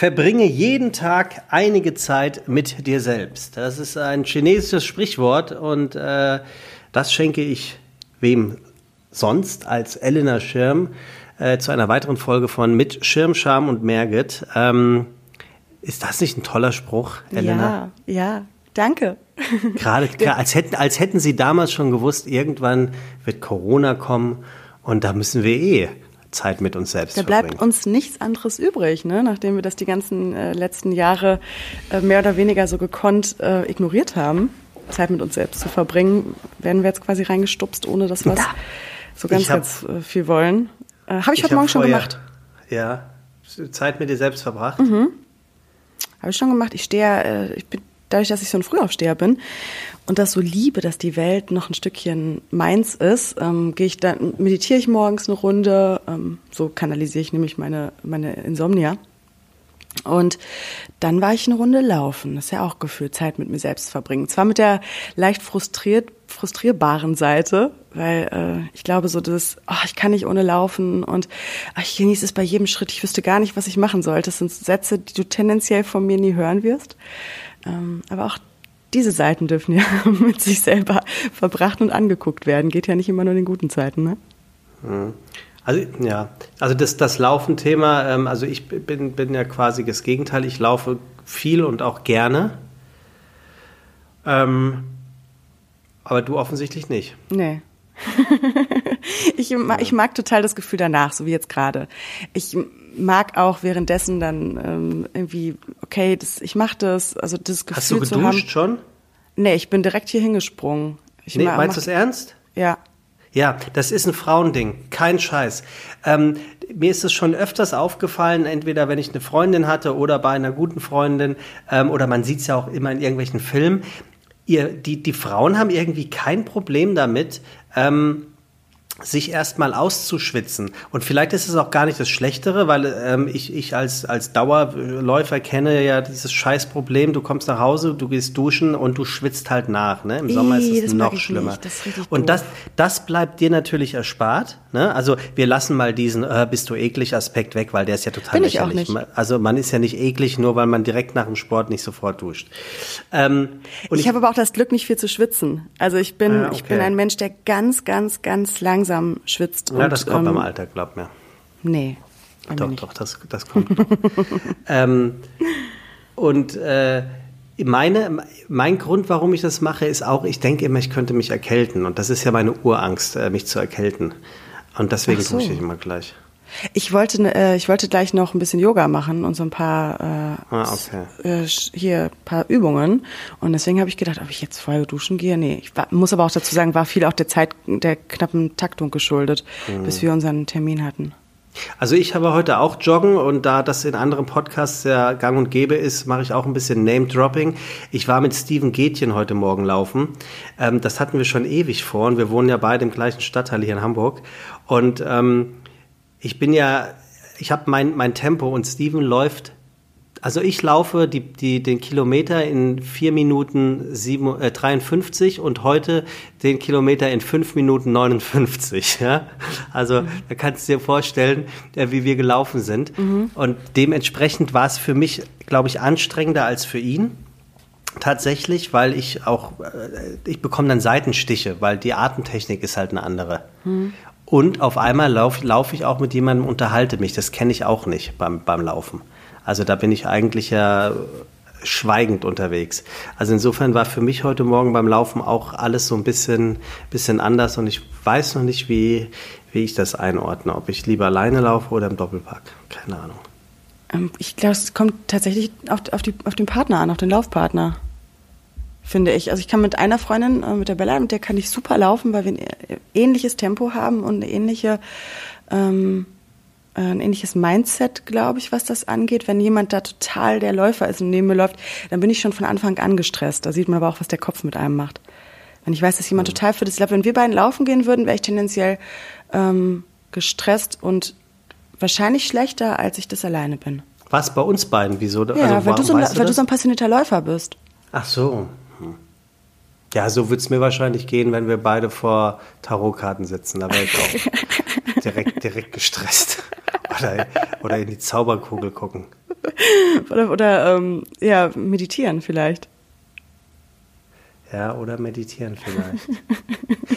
Verbringe jeden Tag einige Zeit mit dir selbst. Das ist ein chinesisches Sprichwort und äh, das schenke ich wem sonst als Elena Schirm äh, zu einer weiteren Folge von Mit Schirm, Scham und Merget. Ähm, ist das nicht ein toller Spruch, Elena? Ja, ja, danke. Gerade als hätten, als hätten Sie damals schon gewusst, irgendwann wird Corona kommen und da müssen wir eh Zeit mit uns selbst da verbringen. Da bleibt uns nichts anderes übrig, ne? nachdem wir das die ganzen äh, letzten Jahre äh, mehr oder weniger so gekonnt äh, ignoriert haben. Zeit mit uns selbst zu verbringen, werden wir jetzt quasi reingestupst, ohne dass wir so ganz, hab, ganz äh, viel wollen. Äh, Habe ich, heute Morgen schon gemacht. Ja, Zeit mit dir selbst verbracht. Mhm. Habe ich schon gemacht. Ich stehe, äh, ich bin dadurch, dass ich so ein Frühaufsteher bin und das so liebe, dass die Welt noch ein Stückchen meins ist, ähm, gehe ich dann, meditiere ich morgens eine Runde, ähm, so kanalisiere ich nämlich meine, meine Insomnia. Und dann war ich eine Runde laufen. Das ist ja auch Gefühl, Zeit mit mir selbst verbringen. Zwar mit der leicht frustriert, frustrierbaren Seite, weil äh, ich glaube so, dass oh, ich kann nicht ohne laufen und ach, ich genieße es bei jedem Schritt. Ich wüsste gar nicht, was ich machen sollte. Das sind Sätze, die du tendenziell von mir nie hören wirst. Ähm, aber auch diese Seiten dürfen ja mit sich selber verbracht und angeguckt werden. Geht ja nicht immer nur in den guten Zeiten, ne? Mhm. Also ja, also das, das Laufen-Thema, ähm, also ich bin, bin ja quasi das Gegenteil. Ich laufe viel und auch gerne. Ähm, aber du offensichtlich nicht. Nee. ich, mag, ich mag total das Gefühl danach, so wie jetzt gerade. Ich mag auch währenddessen dann ähm, irgendwie, okay, das, ich mache das, also das Gefühl Hast du geduscht zu haben, schon? Nee, ich bin direkt hier hingesprungen. Ich nee, meinst du es ernst? Ja. Ja, das ist ein Frauending, kein Scheiß. Ähm, mir ist es schon öfters aufgefallen, entweder wenn ich eine Freundin hatte oder bei einer guten Freundin, ähm, oder man sieht es ja auch immer in irgendwelchen Filmen, ihr, die, die Frauen haben irgendwie kein Problem damit, ähm, sich erstmal auszuschwitzen. Und vielleicht ist es auch gar nicht das Schlechtere, weil ähm, ich, ich als, als Dauerläufer kenne ja dieses Scheißproblem, du kommst nach Hause, du gehst duschen und du schwitzt halt nach. Ne? Im Sommer ist es noch schlimmer. Das und das, das bleibt dir natürlich erspart. Ne? Also wir lassen mal diesen äh, bist du eklig Aspekt weg, weil der ist ja total Bin lächerlich. Ich auch nicht. Also man ist ja nicht eklig, nur weil man direkt nach dem Sport nicht sofort duscht. Ähm, ich, ich habe aber auch das Glück, nicht viel zu schwitzen. Also ich bin, ah, okay. ich bin ein Mensch, der ganz, ganz, ganz langsam langsam schwitzt. Ja, und, das kommt ähm, beim Alter, glaub mir. Nee. Doch, doch, das, das kommt. ähm, und äh, meine, mein Grund, warum ich das mache, ist auch, ich denke immer, ich könnte mich erkälten. Und das ist ja meine Urangst, äh, mich zu erkälten. Und deswegen so. tue ich immer gleich. Ich wollte, äh, ich wollte gleich noch ein bisschen Yoga machen und so ein paar äh, ah, okay. äh, hier paar Übungen. Und deswegen habe ich gedacht, ob ich jetzt vorher duschen gehe. Nee, ich war, muss aber auch dazu sagen, war viel auch der Zeit der knappen Taktung geschuldet, mhm. bis wir unseren Termin hatten. Also ich habe heute auch Joggen und da das in anderen Podcasts ja gang und gäbe ist, mache ich auch ein bisschen Name-Dropping. Ich war mit Steven Gätchen heute Morgen laufen. Ähm, das hatten wir schon ewig vor und wir wohnen ja beide im gleichen Stadtteil hier in Hamburg. Und ähm, ich bin ja, ich habe mein, mein Tempo und Steven läuft, also ich laufe die, die, den Kilometer in vier Minuten sieben, äh, 53 und heute den Kilometer in fünf Minuten 59. Ja? Also mhm. da kannst du dir vorstellen, äh, wie wir gelaufen sind. Mhm. Und dementsprechend war es für mich, glaube ich, anstrengender als für ihn tatsächlich, weil ich auch, äh, ich bekomme dann Seitenstiche, weil die Atemtechnik ist halt eine andere. Mhm. Und auf einmal laufe lauf ich auch mit jemandem, unterhalte mich. Das kenne ich auch nicht beim, beim Laufen. Also da bin ich eigentlich ja schweigend unterwegs. Also insofern war für mich heute Morgen beim Laufen auch alles so ein bisschen, bisschen anders und ich weiß noch nicht, wie, wie ich das einordne. Ob ich lieber alleine laufe oder im Doppelpack. Keine Ahnung. Ähm, ich glaube, es kommt tatsächlich auf, auf, die, auf den Partner an, auf den Laufpartner finde ich. Also ich kann mit einer Freundin, äh, mit der Bella, mit der kann ich super laufen, weil wir ein ähnliches Tempo haben und eine ähnliche, ähm, äh, ein ähnliches Mindset, glaube ich, was das angeht. Wenn jemand da total der Läufer ist und neben mir läuft, dann bin ich schon von Anfang an gestresst. Da sieht man aber auch, was der Kopf mit einem macht. Wenn ich weiß, dass jemand total für das läuft, wenn wir beiden laufen gehen würden, wäre ich tendenziell ähm, gestresst und wahrscheinlich schlechter, als ich das alleine bin. Was bei uns beiden? Wieso? Ja, also, weil, du so, weil du so ein passionierter Läufer bist. Ach so. Ja, so wird es mir wahrscheinlich gehen, wenn wir beide vor Tarotkarten sitzen. Da wäre ich auch direkt, direkt gestresst. Oder, oder in die Zauberkugel gucken. oder oder ähm, ja, meditieren vielleicht. Ja, oder meditieren vielleicht.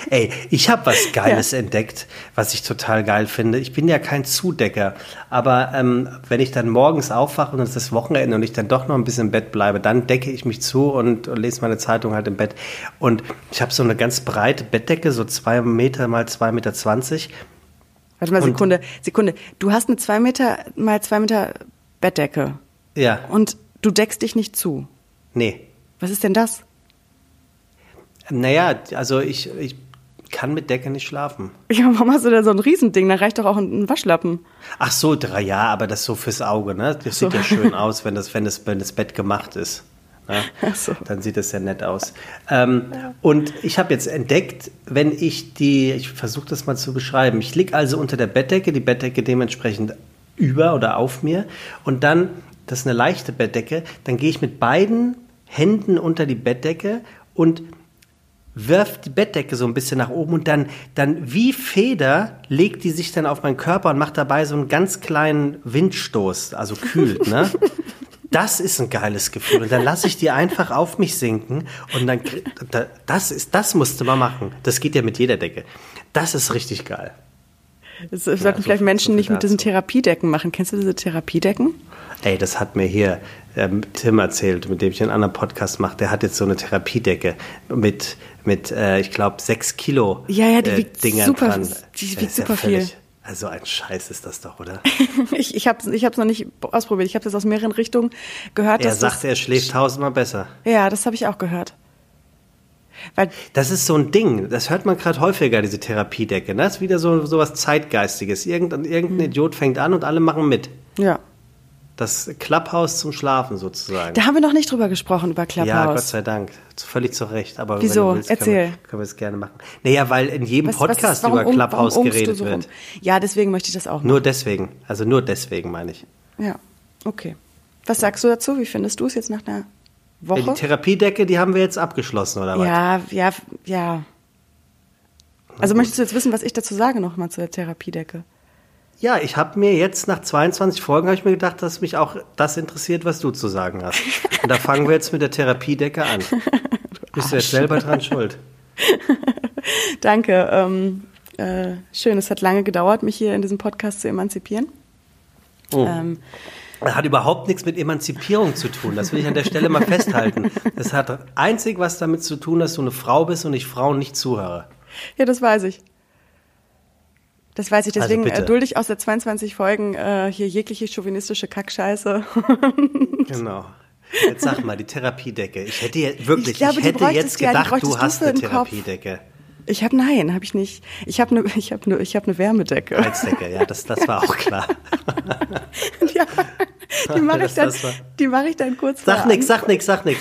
Ey, ich habe was Geiles ja. entdeckt, was ich total geil finde. Ich bin ja kein Zudecker, aber ähm, wenn ich dann morgens aufwache und es ist das Wochenende und ich dann doch noch ein bisschen im Bett bleibe, dann decke ich mich zu und, und lese meine Zeitung halt im Bett. Und ich habe so eine ganz breite Bettdecke, so zwei Meter mal zwei Meter. zwanzig. Warte mal, und Sekunde, Sekunde. Du hast eine zwei Meter mal zwei Meter Bettdecke. Ja. Und du deckst dich nicht zu. Nee. Was ist denn das? Naja, also ich, ich kann mit Decke nicht schlafen. Ja, warum hast du da so ein Riesending? Da reicht doch auch ein Waschlappen. Ach so, drei, ja, aber das so fürs Auge, ne? Das so. sieht ja schön aus, wenn das, wenn das, wenn das Bett gemacht ist. Ne? Ach so. Dann sieht es ja nett aus. Ähm, ja. Und ich habe jetzt entdeckt, wenn ich die, ich versuche das mal zu beschreiben, ich liege also unter der Bettdecke, die Bettdecke dementsprechend über oder auf mir und dann, das ist eine leichte Bettdecke, dann gehe ich mit beiden Händen unter die Bettdecke und wirft die Bettdecke so ein bisschen nach oben und dann, dann wie Feder legt die sich dann auf meinen Körper und macht dabei so einen ganz kleinen Windstoß, also kühlt, ne? Das ist ein geiles Gefühl. Und dann lasse ich die einfach auf mich sinken und dann, das ist, das musste man machen. Das geht ja mit jeder Decke. Das ist richtig geil. Das sollten ja, so, vielleicht Menschen so nicht mit diesen Therapiedecken machen. Kennst du diese Therapiedecken? Ey, das hat mir hier ähm, Tim erzählt, mit dem ich einen anderen Podcast mache. Der hat jetzt so eine Therapiedecke mit, mit äh, ich glaube, sechs Kilo ja, ja, die äh, wiegt Dingern super, dran. Die wiegt super ja viel. Also ein Scheiß ist das doch, oder? ich ich habe es ich noch nicht ausprobiert. Ich habe das aus mehreren Richtungen gehört. Er sagt, er schläft tausendmal besser. Ja, das habe ich auch gehört. Weil das ist so ein Ding, das hört man gerade häufiger, diese Therapiedecke. Ne? Das ist wieder so, so was Zeitgeistiges. Irgendein, irgendein mhm. Idiot fängt an und alle machen mit. Ja. Das Clubhouse zum Schlafen sozusagen. Da haben wir noch nicht drüber gesprochen, über Clubhouse. Ja, Gott sei Dank. Völlig zu Recht. Aber Wieso? Willst, Erzähl. Können wir, können wir es gerne machen. Naja, weil in jedem was, Podcast was ist, über Clubhouse um, geredet so wird. Ja, deswegen möchte ich das auch machen. Nur deswegen. Also nur deswegen meine ich. Ja, okay. Was sagst du dazu? Wie findest du es jetzt nach einer Woche? Die Therapiedecke, die haben wir jetzt abgeschlossen, oder was? Ja, ja, ja. Also möchtest du jetzt wissen, was ich dazu sage nochmal zur Therapiedecke? Ja, ich habe mir jetzt nach 22 Folgen habe ich mir gedacht, dass mich auch das interessiert, was du zu sagen hast. Und da fangen wir jetzt mit der Therapiedecke an. Bist du jetzt selber dran schuld. Danke. Ähm, äh, schön, es hat lange gedauert, mich hier in diesem Podcast zu emanzipieren. Oh. Ähm, das hat überhaupt nichts mit Emanzipierung zu tun. Das will ich an der Stelle mal festhalten. Das hat einzig was damit zu tun, dass du eine Frau bist und ich Frauen nicht zuhöre. Ja, das weiß ich. Das weiß ich, deswegen also dulde ich aus der 22 Folgen äh, hier jegliche chauvinistische Kackscheiße. genau. Jetzt sag mal, die Therapiedecke. Ich hätte jetzt, wirklich, ich, glaube, ich hätte jetzt gedacht, ja, du hast eine Therapiedecke. Ich habe nein, habe ich nicht. Ich habe eine ich habe eine ich habe eine Wärmedecke. Heizdecke, ja, das das war auch klar. ja, die mache ich dann die mache ich dann kurz Sag nix, sag nix, sag nix.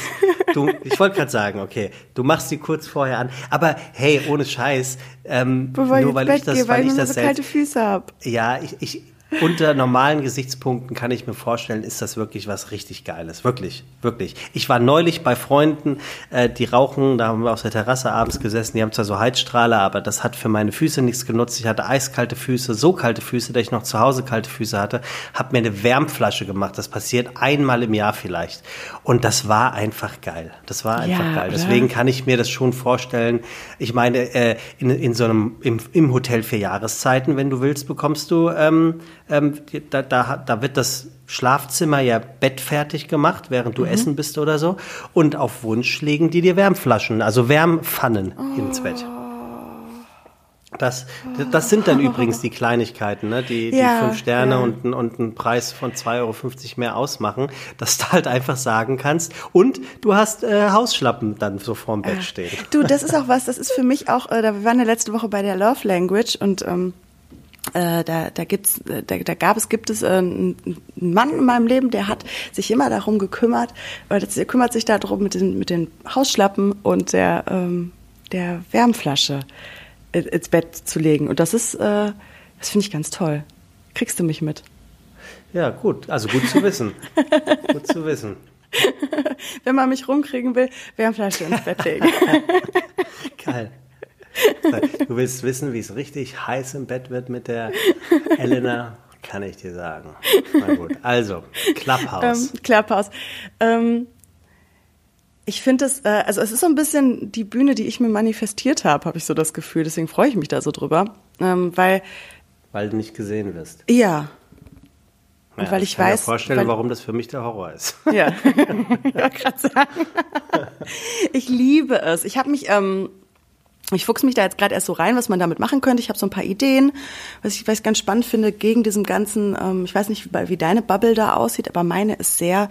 Du, ich wollte gerade sagen, okay, du machst sie kurz vorher an, aber hey, ohne Scheiß, ähm, nur weil ich das gehe, weil, weil ich das so kalte Füße habe. Ja, ich, ich unter normalen Gesichtspunkten kann ich mir vorstellen, ist das wirklich was richtig Geiles. Wirklich, wirklich. Ich war neulich bei Freunden, äh, die rauchen, da haben wir auf der Terrasse abends gesessen, die haben zwar so Heizstrahler, aber das hat für meine Füße nichts genutzt. Ich hatte eiskalte Füße, so kalte Füße, dass ich noch zu Hause kalte Füße hatte, habe mir eine Wärmflasche gemacht. Das passiert einmal im Jahr vielleicht. Und das war einfach geil. Das war einfach ja, geil. Deswegen kann ich mir das schon vorstellen. Ich meine, äh, in, in so einem, im, im Hotel für Jahreszeiten, wenn du willst, bekommst du ähm, ähm, da, da, da wird das Schlafzimmer ja bettfertig gemacht, während du mhm. essen bist oder so. Und auf Wunsch legen die dir Wärmflaschen, also Wärmpfannen oh. ins Bett. Das, das sind dann übrigens die Kleinigkeiten, ne? die, die ja, fünf Sterne ja. und, und einen Preis von 2,50 Euro mehr ausmachen, dass du halt einfach sagen kannst. Und du hast äh, Hausschlappen dann so vorm Bett stehen. Du, das ist auch was, das ist für mich auch, äh, da wir waren ja letzte Woche bei der Love Language und ähm, äh, da, da gibt's, äh, da, da gab es, gibt es äh, einen Mann in meinem Leben, der hat sich immer darum gekümmert, weil das, der kümmert sich darum mit den, mit den Hausschlappen und der, ähm, der Wärmflasche ins Bett zu legen. Und das ist, äh, das finde ich ganz toll. Kriegst du mich mit? Ja, gut. Also gut zu wissen. gut zu wissen. Wenn man mich rumkriegen will, Wärmflasche ins Bett legen. Geil. Du willst wissen, wie es richtig heiß im Bett wird mit der Elena. Kann ich dir sagen. Na gut, also, Clubhouse. Ähm, Clubhouse. Ähm, ich finde es, äh, also es ist so ein bisschen die Bühne, die ich mir manifestiert habe, habe ich so das Gefühl. Deswegen freue ich mich da so drüber, ähm, weil weil du nicht gesehen wirst. Ja. Und Ja, weil ich kann mir weiß, vorstellen, weil, warum das für mich der Horror ist. Ja, ja gerade sagen. Ich liebe es. Ich habe mich, ähm, ich fuchs mich da jetzt gerade erst so rein, was man damit machen könnte. Ich habe so ein paar Ideen, was ich, was ich ganz spannend finde, gegen diesem ganzen, ähm, ich weiß nicht, wie, wie deine Bubble da aussieht, aber meine ist sehr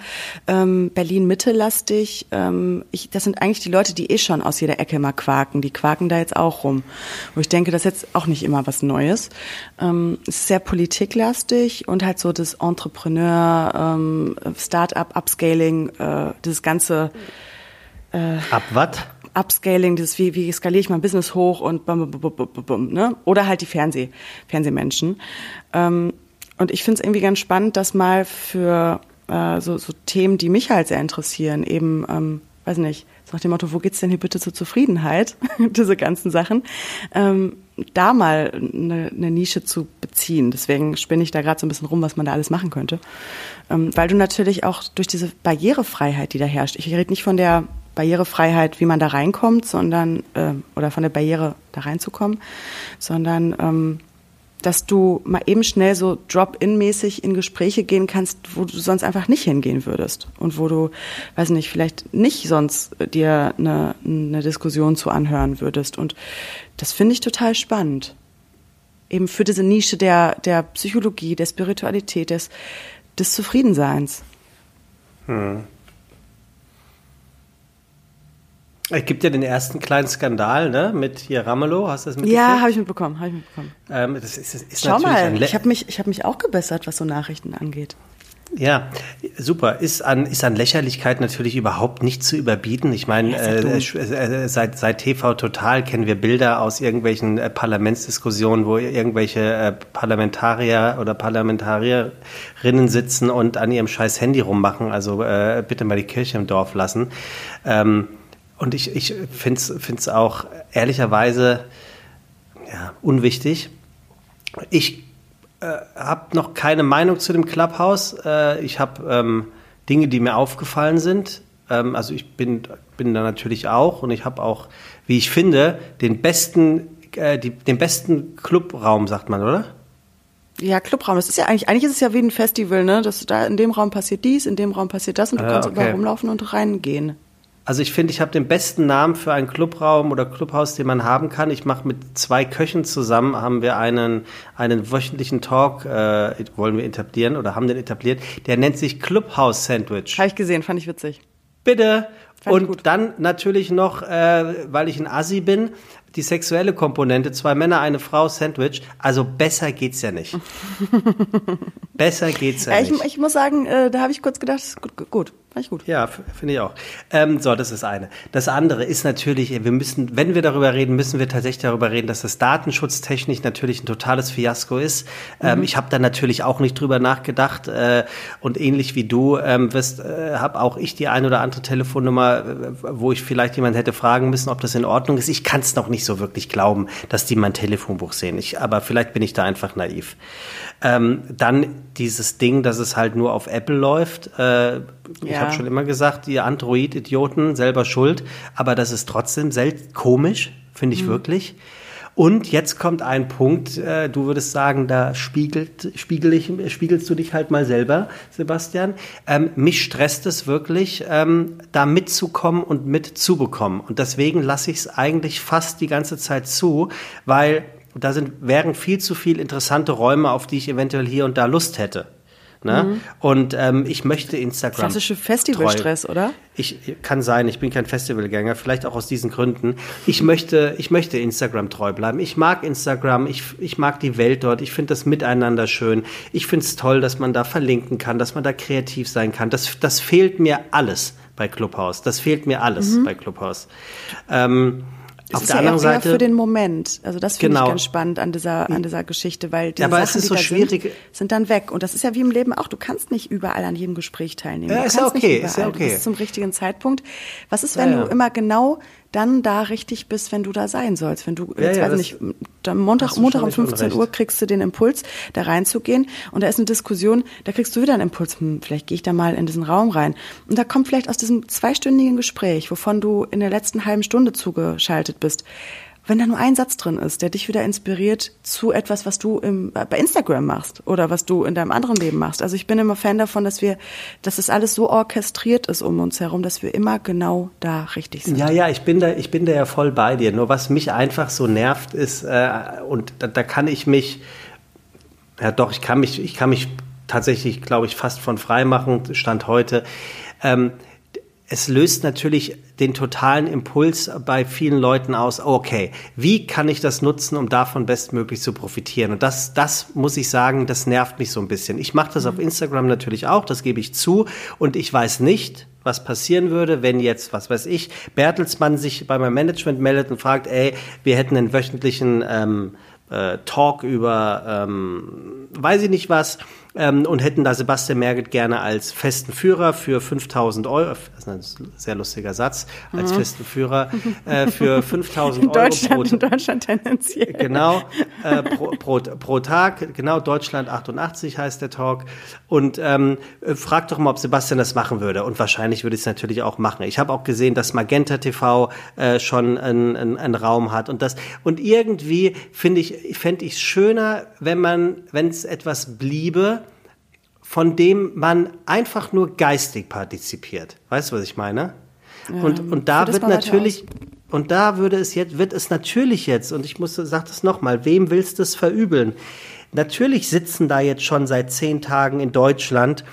ähm, Berlin-Mitte-lastig. Ähm, das sind eigentlich die Leute, die eh schon aus jeder Ecke mal quaken. Die quaken da jetzt auch rum. Wo ich denke, das ist jetzt auch nicht immer was Neues. Ähm, ist sehr politiklastig und halt so das Entrepreneur, ähm, Start-up, Upscaling, äh, dieses ganze Ab was? Upscaling, dieses wie, wie skaliere ich mein Business hoch und bum, bum, bum, bum, ne? Oder halt die Fernseh, Fernsehmenschen. Ähm, und ich finde es irgendwie ganz spannend, dass mal für äh, so, so Themen, die mich halt sehr interessieren, eben, ähm, weiß nicht, so nach dem Motto, wo geht's denn hier bitte zur Zufriedenheit, diese ganzen Sachen, ähm, da mal eine, eine Nische zu beziehen. Deswegen spinne ich da gerade so ein bisschen rum, was man da alles machen könnte. Ähm, weil du natürlich auch durch diese Barrierefreiheit, die da herrscht, ich rede nicht von der Barrierefreiheit, wie man da reinkommt, sondern äh, oder von der Barriere da reinzukommen, sondern ähm, dass du mal eben schnell so Drop-in-mäßig in Gespräche gehen kannst, wo du sonst einfach nicht hingehen würdest und wo du, weiß nicht, vielleicht nicht sonst dir eine, eine Diskussion zu anhören würdest. Und das finde ich total spannend. Eben für diese Nische der, der Psychologie, der Spiritualität, des, des Zufriedenseins. Es gibt ja den ersten kleinen Skandal, ne, mit hier Ramelow, hast du das mitgekriegt? Ja, habe ich mitbekommen, habe ich mitbekommen. ähm, das ist, das ist Schau mal, ich habe mich, ich hab mich auch gebessert, was so Nachrichten angeht. Ja, super. Ist an, ist an Lächerlichkeit natürlich überhaupt nicht zu überbieten. Ich meine, äh, sch- äh, seit, seit TV Total kennen wir Bilder aus irgendwelchen äh, Parlamentsdiskussionen, wo irgendwelche äh, Parlamentarier oder Parlamentarierinnen sitzen und an ihrem scheiß Handy rummachen. Also äh, bitte mal die Kirche im Dorf lassen. Ähm, und ich, ich finde es auch ehrlicherweise ja, unwichtig. Ich äh, habe noch keine Meinung zu dem Clubhouse. Äh, ich habe ähm, Dinge, die mir aufgefallen sind. Ähm, also ich bin, bin da natürlich auch und ich habe auch, wie ich finde, den besten, äh, die, den besten Clubraum, sagt man, oder? Ja, Clubraum, das ist ja eigentlich, eigentlich ist es ja wie ein Festival, ne? Das, da in dem Raum passiert dies, in dem Raum passiert das und du Ah, kannst okay. überall rumlaufen und reingehen. Also ich finde, ich habe den besten Namen für einen Clubraum oder Clubhaus, den man haben kann. Ich mache mit zwei Köchen zusammen, haben wir einen, einen wöchentlichen Talk, äh, wollen wir etablieren oder haben den etabliert. Der nennt sich Clubhouse Sandwich. Habe ich gesehen, fand ich witzig. Bitte. Fand Und dann natürlich noch, äh, weil ich ein Assi bin, die sexuelle Komponente, zwei Männer, eine Frau, Sandwich. Also besser geht's ja nicht. besser geht's ja, Ja, ich, nicht. ich muss sagen, äh, da habe ich kurz gedacht, gut, gut, fand ich gut. Ja, finde ich auch. Ähm, so, das ist eine. Das andere ist natürlich, wir müssen, wenn wir darüber reden, müssen wir tatsächlich darüber reden, dass das datenschutztechnisch natürlich ein totales Fiasko ist. Ähm, ich habe da natürlich auch nicht drüber nachgedacht äh, und ähnlich wie du ähm, wirst, äh, habe auch ich die ein oder andere Telefonnummer, äh, wo ich vielleicht jemand hätte fragen müssen, ob das in Ordnung ist. Ich kann es noch nicht so wirklich glauben, dass die mein Telefonbuch sehen. Ich, aber vielleicht bin ich da einfach naiv. Ähm, dann dieses Ding, dass es halt nur auf Apple läuft. Äh, Ich Ja. habe schon immer gesagt, ihr Android-Idioten selber schuld, aber das ist trotzdem selten komisch, finde ich wirklich. Und jetzt kommt ein Punkt, äh, du würdest sagen, da spiegelt, spiegel ich, spiegelst du dich halt mal selber, Sebastian. Ähm, mich stresst es wirklich, ähm, da mitzukommen und mitzubekommen. Und deswegen lasse ich es eigentlich fast die ganze Zeit zu, weil da sind, wären viel zu viel interessante Räume, auf die ich eventuell hier und da Lust hätte. Ne? Und ähm, ich möchte Instagram. Klassische Festivalstress, oder? Ich kann sein, ich bin kein Festivalgänger, vielleicht auch aus diesen Gründen. Ich möchte, ich möchte Instagram treu bleiben. Ich mag Instagram, ich, ich mag die Welt dort, ich finde das Miteinander schön. Ich finde es toll, dass man da verlinken kann, dass man da kreativ sein kann. Das, das fehlt mir alles bei Clubhouse. Das fehlt mir alles bei Clubhouse. Ähm, Es auf ist der ja anderen Seite. für den Moment. Also das finde Genau. ich ganz spannend an dieser, an dieser Geschichte, weil die Ja, Sachen, ist die so da schwierig- sind, sind dann weg. Und das ist ja wie im Leben auch. Du kannst nicht überall an jedem Gespräch teilnehmen. Ja, du ist ja kannst okay, nicht ist ja überall. okay. Du bist zum richtigen Zeitpunkt. Was ist, Ja, wenn ja. du immer genau dann da richtig bist, wenn du da sein sollst. Wenn du, Ja, jetzt ja, weiß nicht, dann Montag, Montag um nicht 15 unrecht. Uhr kriegst du den Impuls, da reinzugehen und da ist eine Diskussion, da kriegst du wieder einen Impuls, hm, vielleicht gehe ich da mal in diesen Raum rein. Und da kommt vielleicht aus diesem zweistündigen Gespräch, wovon du in der letzten halben Stunde zugeschaltet bist, wenn da nur ein Satz drin ist, der dich wieder inspiriert zu etwas, was du im, bei Instagram machst oder was du in deinem anderen Leben machst. Also ich bin immer Fan davon, dass wir, dass es alles so orchestriert ist um uns herum, dass wir immer genau da richtig sind. Ja, ja, ich bin da, ich bin da ja voll bei dir. Nur was mich einfach so nervt ist, äh, und da, da kann ich mich, ja doch, ich kann mich, ich kann mich tatsächlich, glaube ich, fast von frei machen, Stand heute. Ähm, es löst natürlich den totalen Impuls bei vielen Leuten aus, okay, wie kann ich das nutzen, um davon bestmöglich zu profitieren? Und das, das muss ich sagen, das nervt mich so ein bisschen. Ich mache das auf Instagram natürlich auch, das gebe ich zu. Und ich weiß nicht, was passieren würde, wenn jetzt, was weiß ich, Bertelsmann sich bei meinem Management meldet und fragt, ey, wir hätten einen wöchentlichen ähm, äh, Talk über, ähm, weiß ich nicht was, ähm, und hätten da Sebastian Merget gerne als festen Führer für 5000 Euro, das ist ein sehr lustiger Satz, als festen Führer äh, für 5000 In Euro Deutschland, pro, in Deutschland tendenziell. Genau, äh, pro, pro, pro Tag, genau, Deutschland 88 heißt der Talk. Und ähm, äh, frag doch mal, ob Sebastian das machen würde. Und wahrscheinlich würde ich es natürlich auch machen. Ich habe auch gesehen, dass Magenta TV äh, schon einen, einen Raum hat. Und das und irgendwie finde ich, fände ich es schöner, wenn man, wenn es etwas bliebe, von dem man einfach nur geistig partizipiert. Weißt du, was ich meine? und, und da wird weiter natürlich, und da würde es jetzt, wird es natürlich jetzt, und ich muss, sag das nochmal, wem willst du es verübeln? Natürlich sitzen da jetzt schon seit zehn Tagen in Deutschland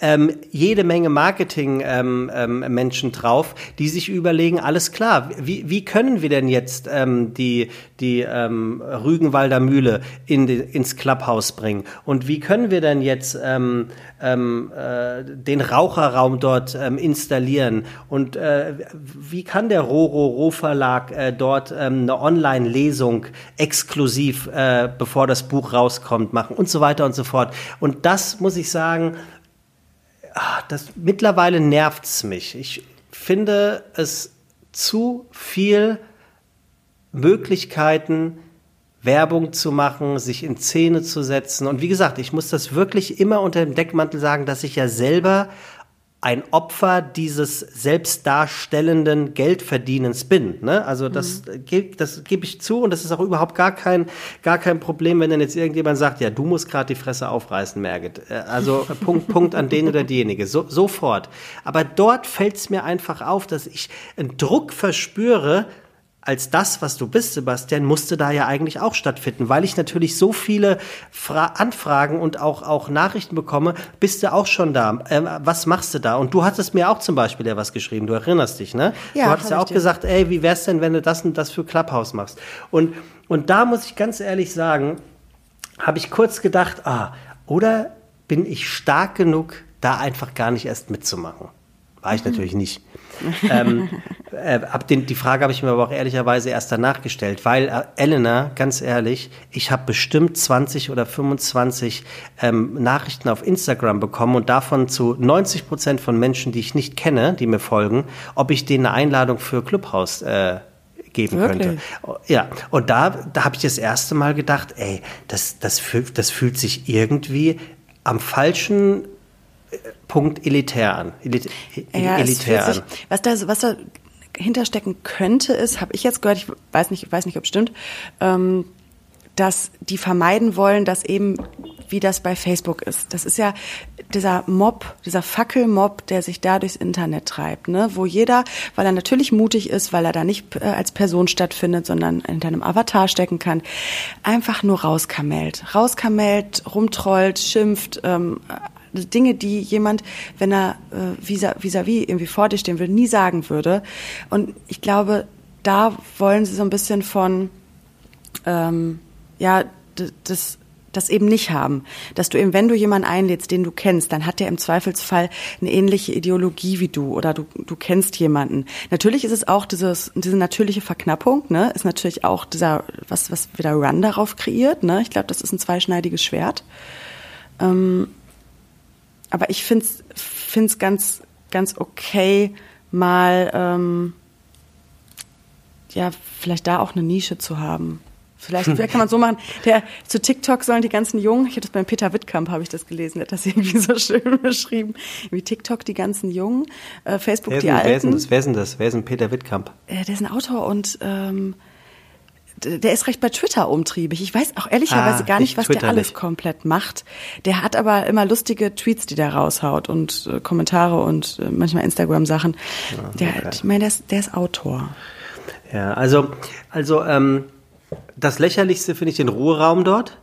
ähm, jede Menge Marketing-Menschen ähm, ähm, drauf, die sich überlegen, alles klar, wie, wie können wir denn jetzt ähm, die, die ähm, Rügenwalder Mühle in die, ins Clubhouse bringen? Und wie können wir denn jetzt ähm, ähm, äh, den Raucherraum dort ähm, installieren? Und äh, wie kann der Roro-Ro-Verlag äh, dort ähm, eine Online-Lesung exklusiv, äh, bevor das Buch rauskommt, machen und so weiter und so fort? Und das muss ich sagen, ah, das mittlerweile nervt's mich. Ich finde es zu viel Möglichkeiten, Werbung zu machen, sich in Szene zu setzen. Und wie gesagt, ich muss das wirklich immer unter dem Deckmantel sagen, dass ich ja selber ein Opfer dieses selbstdarstellenden Geldverdienens bin. Ne? Also das, ge- das gebe ich zu und das ist auch überhaupt gar kein, gar kein Problem, wenn dann jetzt irgendjemand sagt, ja, du musst gerade die Fresse aufreißen, Merget. Äh, Also Punkt, Punkt an den oder diejenige. So, sofort. Aber dort fällt es mir einfach auf, dass ich einen Druck verspüre, als das, was du bist, Sebastian, musste da ja eigentlich auch stattfinden, weil ich natürlich so viele Fra Anfragen und auch, auch Nachrichten bekomme, bist du auch schon da, ähm, was machst du da? Und du hattest mir auch zum Beispiel ja was geschrieben, du erinnerst dich, ne? Ja, du hattest ja auch dir. gesagt, ey, wie wär's denn, wenn du das und das für Clubhouse machst? Und, und da muss ich ganz ehrlich sagen, habe ich kurz gedacht, ah, oder bin ich stark genug, da einfach gar nicht erst mitzumachen? War ich natürlich nicht. ähm, äh, hab den, die Frage habe ich mir aber auch ehrlicherweise erst danach gestellt, weil äh, Elena, ganz ehrlich, ich habe bestimmt 20 oder 25 ähm, Nachrichten auf Instagram bekommen und davon zu 90 Prozent von Menschen, die ich nicht kenne, die mir folgen, ob ich denen eine Einladung für Clubhouse äh, geben Wirklich? könnte. Ja, und da, da habe ich das erste Mal gedacht, ey, das, das, fühlt, das fühlt sich irgendwie am falschen Punkt elitär an. Elit Ja, elitär an. sich, was da, was da hinterstecken könnte, ist, habe ich jetzt gehört, ich weiß nicht, ich weiß nicht, ob es stimmt, ähm, dass die vermeiden wollen, dass eben wie das bei Facebook ist. Das ist ja dieser Mob, dieser Fackelmob, der sich da durchs Internet treibt, ne? wo jeder, weil er natürlich mutig ist, weil er da nicht äh, als Person stattfindet, sondern hinter einem Avatar stecken kann, einfach nur rauskamelt. Rauskamelt, rumtrollt, schimpft, ähm, Dinge, die jemand, wenn er äh, vis-à- vis-à-vis irgendwie vor dir stehen würde, nie sagen würde. Und ich glaube, da wollen sie so ein bisschen von, ähm, ja, das, das eben nicht haben. Dass du eben, wenn du jemanden einlädst, den du kennst, dann hat der im Zweifelsfall eine ähnliche Ideologie wie du oder du, du kennst jemanden. Natürlich ist es auch dieses, diese natürliche Verknappung, ne, ist natürlich auch dieser, was, was wieder Run darauf kreiert, ne. Ich glaube, das ist ein zweischneidiges Schwert. Ähm, aber ich find's find's ganz, ganz okay, mal, ähm, ja, vielleicht da auch eine Nische zu haben. Vielleicht, vielleicht kann man so machen. Der, zu TikTok sollen die ganzen Jungen, ich habe das beim Peter Wittkamp, habe ich das gelesen, der hat das irgendwie so schön beschrieben. Wie TikTok die ganzen Jungen, äh, Facebook wer die denn, Alten. Wer ist denn das? Wer ist denn das? Wer ist denn Peter Wittkamp? Äh, der ist ein Autor und ähm, der ist recht bei Twitter umtriebig. Ich weiß auch ehrlicherweise Ah, gar nicht, ich was der alles nicht. komplett macht. Der hat aber immer lustige Tweets, die der raushaut und äh, Kommentare und äh, manchmal Instagram-Sachen. der, okay. Ich meine, der ist, der ist Autor. Ja, also, also ähm, das Lächerlichste finde ich den Ruheraum dort.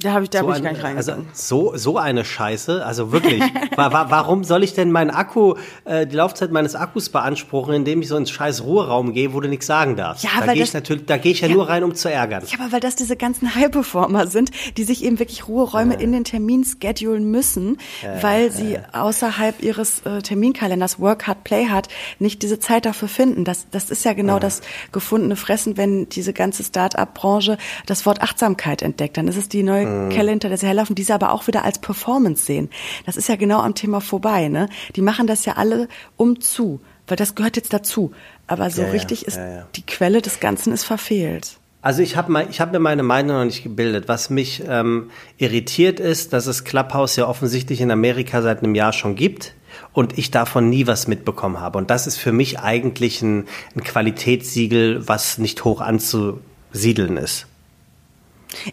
Da habe ich, da so hab ich gar nicht reingegangen. also so, so eine Scheiße, also wirklich. wa, wa, warum soll ich denn meinen Akku, äh, die Laufzeit meines Akkus beanspruchen, indem ich so ins scheiß Ruheraum gehe, wo du nichts sagen darfst? Ja, da gehe ich natürlich, da gehe ich ja, Ja. nur rein, um zu ärgern. Ja, aber weil das diese ganzen High-Performer sind, die sich eben wirklich Ruheräume in den Termin schedulen müssen, weil sie außerhalb ihres äh, Terminkalenders Work Hard, Play Hard nicht diese Zeit dafür finden. Das, das ist ja genau das gefundene Fressen, wenn diese ganze Start-up-Branche das Wort Achtsamkeit entdeckt. Dann ist es die neue Kelle hinter der sie herlaufen, die sie aber auch wieder als Performance sehen. Das ist ja genau am Thema vorbei. Ne? Die machen das ja alle um zu, weil das gehört jetzt dazu. Aber so Ja, richtig ist ja, ja. die Quelle des Ganzen ist verfehlt. Also ich habe ich hab mir meine Meinung noch nicht gebildet. Was mich ähm, irritiert ist, dass es Clubhouse ja offensichtlich in Amerika seit einem Jahr schon gibt und ich davon nie was mitbekommen habe. Und das ist für mich eigentlich ein, ein Qualitätssiegel, was nicht hoch anzusiedeln ist.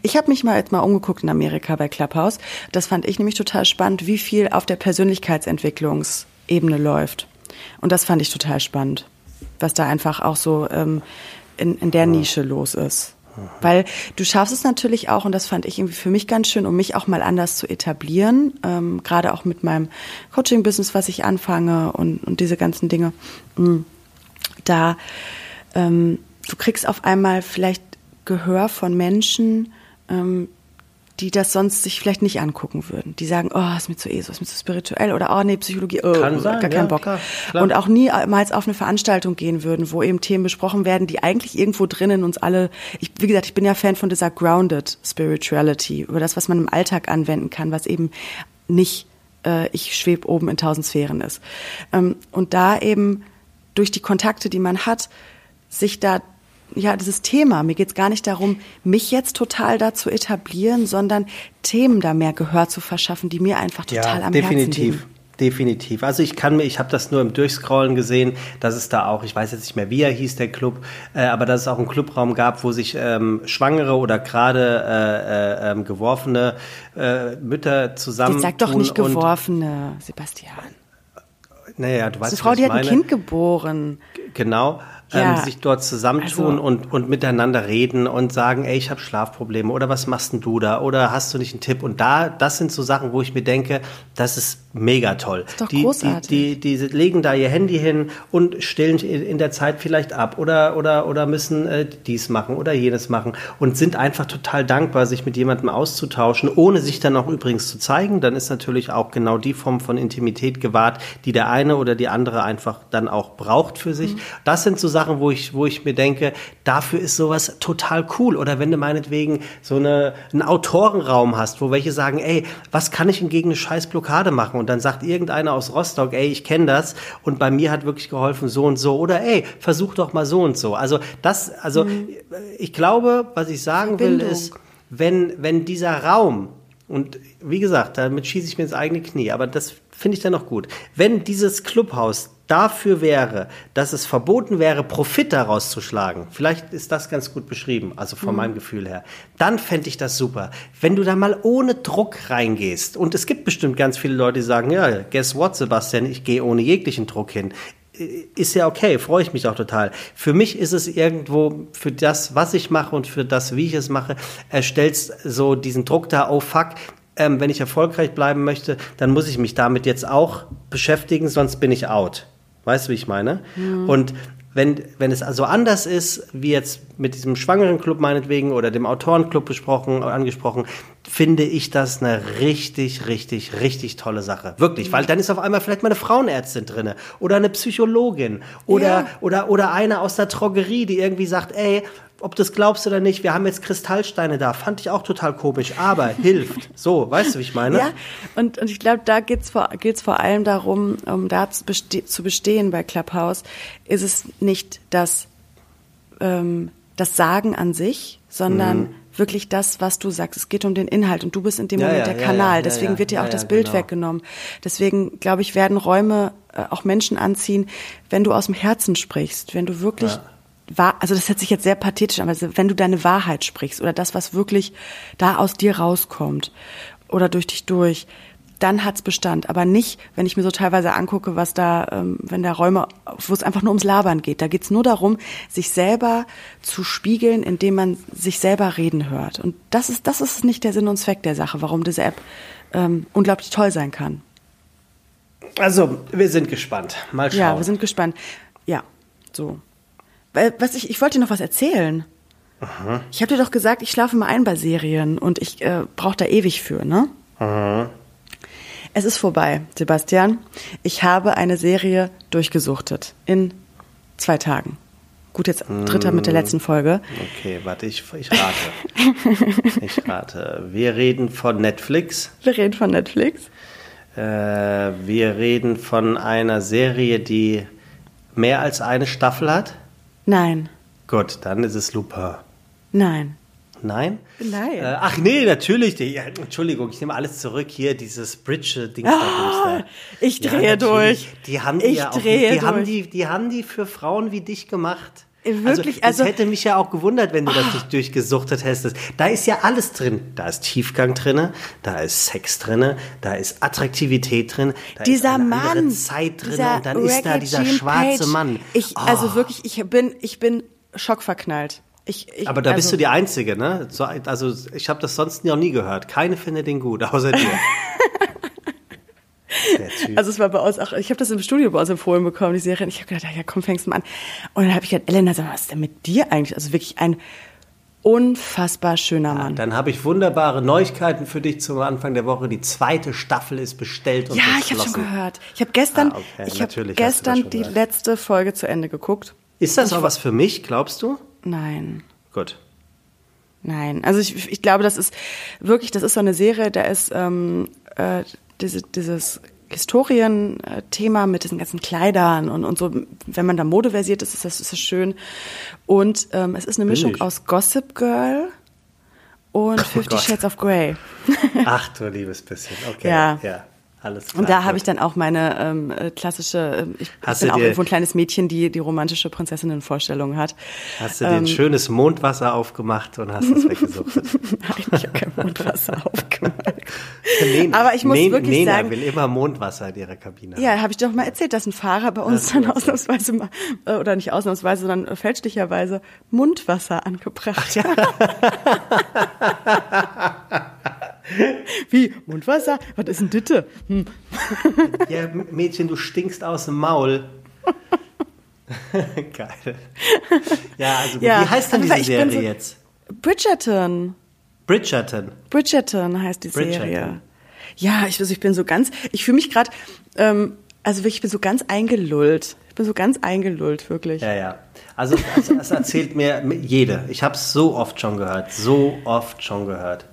Ich habe mich mal jetzt mal umgeguckt in Amerika bei Clubhouse. Das fand ich nämlich total spannend, wie viel auf der Persönlichkeitsentwicklungsebene läuft. Und das fand ich total spannend, was da einfach auch so ähm, in, in der Nische los ist. Weil du schaffst es natürlich auch, und das fand ich irgendwie für mich ganz schön, um mich auch mal anders zu etablieren, ähm, gerade auch mit meinem Coaching-Business, was ich anfange und, und diese ganzen Dinge. Mm da ähm, du kriegst auf einmal vielleicht Gehör von Menschen, ähm, die das sonst sich vielleicht nicht angucken würden. Die sagen, oh, ist mir zu ESO, ist mir zu spirituell oder oh nee, Psychologie, oh, Kann sein, gar keinen ja, Bock. klar, klar. Und auch niemals auf eine Veranstaltung gehen würden, wo eben Themen besprochen werden, die eigentlich irgendwo drinnen uns alle, ich, wie gesagt, ich bin ja Fan von dieser grounded Spirituality, über das, was man im Alltag anwenden kann, was eben nicht äh, ich schweb oben in tausend Sphären ist. Ähm, und da eben durch die Kontakte, die man hat, sich da ja, dieses Thema, mir geht's gar nicht darum, mich jetzt total da zu etablieren, sondern Themen da mehr Gehör zu verschaffen, die mir einfach total ja, am Herzen definitiv. liegen. Definitiv. Also ich kann mir, ich habe das nur im Durchscrollen gesehen, dass es da auch, ich weiß jetzt nicht mehr, wie er hieß, der Club, äh, aber dass es auch einen Clubraum gab, wo sich ähm, schwangere oder gerade äh, äh, ähm, geworfene äh, Mütter zusammen. Jetzt sag doch nicht geworfene, Sebastian. Naja, du weißt, eine Frau, die ich hat ein. Kind geboren. Genau. Ja. Ähm, sich dort zusammentun Also- und, und miteinander reden und sagen, ey, ich habe Schlafprobleme oder was machst denn du da oder hast du nicht einen Tipp? Und da, das sind so Sachen, wo ich mir denke, das ist mega toll. Ist doch die, großartig. Die, die, die legen da ihr Handy hin und stillen in der Zeit vielleicht ab oder, oder, oder müssen äh, dies machen oder jenes machen und sind einfach total dankbar, sich mit jemandem auszutauschen, ohne sich dann auch übrigens zu zeigen. Dann ist natürlich auch genau die Form von Intimität gewahrt, die der eine oder die andere einfach dann auch braucht für sich. Das sind so Sachen, wo ich, wo ich mir denke, dafür ist sowas total cool. Oder wenn du meinetwegen so eine, einen Autorenraum hast, wo welche sagen, ey, was kann ich denn gegen eine scheiß Blockade machen? Und dann sagt irgendeiner aus Rostock, ey, ich kenne das und bei mir hat wirklich geholfen so und so. Oder ey, versuch doch mal so und so. Also das, also ich glaube, was ich sagen will, Verbindung. ist, wenn, wenn dieser Raum, und wie gesagt, damit schieße ich mir ins eigene Knie, aber das finde ich dann noch gut. Wenn dieses Clubhaus dafür wäre, dass es verboten wäre, Profit daraus zu schlagen, vielleicht ist das ganz gut beschrieben, also von meinem Gefühl her, dann fände ich das super. Wenn du da mal ohne Druck reingehst, und es gibt bestimmt ganz viele Leute, die sagen, ja, guess what, Sebastian, ich gehe ohne jeglichen Druck hin ist ja okay, freue ich mich auch total. Für mich ist es irgendwo, für das, was ich mache und für das, wie ich es mache, erstellt so diesen Druck da, oh fuck, ähm, wenn ich erfolgreich bleiben möchte, dann muss ich mich damit jetzt auch beschäftigen, sonst bin ich out. Weißt du, wie ich meine? Und wenn, wenn es also anders ist, wie jetzt mit diesem Schwangerenclub meinetwegen oder dem Autorenclub besprochen, angesprochen, finde ich das eine richtig, richtig, richtig tolle Sache. Wirklich, weil dann ist auf einmal vielleicht mal eine Frauenärztin drinne oder eine Psychologin oder, Ja. oder, oder eine aus der Drogerie, die irgendwie sagt, ey, ob du es glaubst oder nicht, wir haben jetzt Kristallsteine da. Fand ich auch total komisch, aber hilft. So, weißt du, wie ich meine? Ja, und, und ich glaube, da geht's vor, geht's vor allem darum, um da zu, beste zu bestehen bei Clubhouse, ist es nicht das ähm, das Sagen an sich, sondern Mhm. wirklich das, was du sagst. Es geht um den Inhalt und du bist in dem Ja, Moment ja, der ja, Kanal. ja, Deswegen ja, wird dir ja, auch ja, das Bild genau. weggenommen. Deswegen, glaube ich, werden Räume äh, auch Menschen anziehen, wenn du aus dem Herzen sprichst, wenn du wirklich wahr, also das hört sich jetzt sehr pathetisch an, aber wenn du deine Wahrheit sprichst oder das, was wirklich da aus dir rauskommt oder durch dich durch, dann hat's Bestand. Aber nicht, wenn ich mir so teilweise angucke, was da, ähm, wenn da Räume, wo es einfach nur ums Labern geht. Da geht's nur darum, sich selber zu spiegeln, indem man sich selber reden hört. Und das ist, das ist nicht der Sinn und Zweck der Sache, warum diese App ähm, unglaublich toll sein kann. Also, wir sind gespannt. Mal schauen. Ja, wir sind gespannt. Ja, so. Weil, Was ich, ich wollte dir noch was erzählen. Ich habe dir doch gesagt, ich schlafe mal ein bei Serien und ich äh, brauche da ewig für, ne? Es ist vorbei, Sebastian. Ich habe eine Serie durchgesuchtet in zwei Tagen. Gut, jetzt dritter mit der letzten Folge. Okay, warte, ich, ich rate. ich rate. Wir reden von Netflix. Wir reden von Netflix. Äh, wir reden von einer Serie, die mehr als eine Staffel hat. Nein, Gut, dann ist es Lupin. nein. Nein? Nein. Äh, ach nee, natürlich. Die, ja, Entschuldigung, ich nehme alles zurück. Hier, dieses Bridge-Ding. Ah, ich drehe durch. Die haben die Ich ja auch, drehe die haben durch. die, die haben die für Frauen wie dich gemacht. Äh, wirklich, also, also- es hätte mich ja auch gewundert, wenn du das nicht durchgesuchtet hättest. Da ist ja alles drin. Da ist Tiefgang drinne, da ist Sex drinne, da ist Attraktivität drin, da dieser ist eine Mann, Zeit drin und dann ist da dieser Reggae-Jean schwarze Page. Mann. Ich, Oh. also wirklich, ich bin, ich bin schockverknallt. Ich, ich, Aber da also, bist du die Einzige, ne? So, also ich habe das sonst noch nie gehört. Keine findet den gut, außer dir. Also es war bei uns auch, ich habe das im Studio bei uns empfohlen bekommen, die Serie. Und ich habe gedacht, ja komm, fängst du mal an. Und dann habe ich gedacht, Elena, sag mal, was ist denn mit dir eigentlich? Also wirklich ein unfassbar schöner Mann. Dann habe ich wunderbare Neuigkeiten für dich zum Anfang der Woche. Die zweite Staffel ist bestellt und Ja, ich habe schon gehört. Ich habe gestern, Ah, okay, ich habe gestern die gehört. letzte Folge zu Ende geguckt. Ist das auch was für mich, glaubst du? Nein. Gut. Nein, also ich, ich glaube, das ist wirklich, das ist so eine Serie, da ist ähm, äh, diese, dieses Historienthema mit diesen ganzen Kleidern und, und so, wenn man da modeversiert ist, ist das, ist das schön. Und ähm, es ist eine Mischung ich. aus Gossip Girl und Fifty Gott. Shades of Grey. Ach du liebes bisschen. Okay. Ja. ja. Alles klar. Und da habe ich dann auch meine ähm, äh, klassische, ähm, ich, ich Hast bin auch irgendwo ein kleines Mädchen, die die romantische Prinzessinnenvorstellung hat. Hast du dir ein ähm, schönes Mondwasser aufgemacht und hast es weggesucht. Nein, ich habe kein Mondwasser aufgemacht. Nen- Aber ich muss Nen- wirklich Nena sagen- will immer Mondwasser in ihrer Kabine. Ja, habe ich doch mal erzählt, dass ein Fahrer bei uns dann ausnahmsweise mal, äh, oder nicht ausnahmsweise, sondern äh, fälschlicherweise Mundwasser angebracht hat. Wie? Mundwasser? Was ist denn Ditte? Hm. Ja, Mädchen, du stinkst aus dem Maul. Geil. Ja, also. Ja, wie heißt denn aber diese Serie so- jetzt? Bridgerton. Bridgerton. Bridgerton heißt die Bridgerton. Serie. Ja, ich, also ich bin so ganz, ich fühle mich gerade, ähm, also ich bin so ganz eingelullt. Ich bin so ganz eingelullt, wirklich. Ja, ja. Also das, das erzählt mir jede. Ich habe es so oft schon gehört. So oft schon gehört.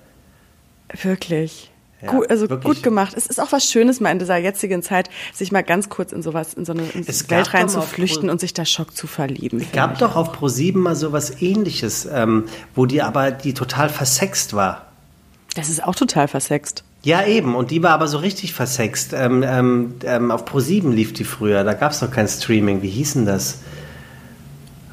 Wirklich. Ja, gut, also wirklich. gut gemacht. Es ist auch was Schönes, mal in dieser jetzigen Zeit, sich mal ganz kurz in sowas, in so eine in Es Welt gab doch mal reinzuflüchten Pro- und sich da Schock zu verlieben. Es gab doch auf Pro7 mal sowas ähnliches, ähm, wo die aber die total versext war. Das ist auch total versext. Ja, eben. Und die war aber so richtig versext. Ähm, ähm, ähm, auf Pro7 lief die früher. Da gab es noch kein Streaming. Wie hieß denn das?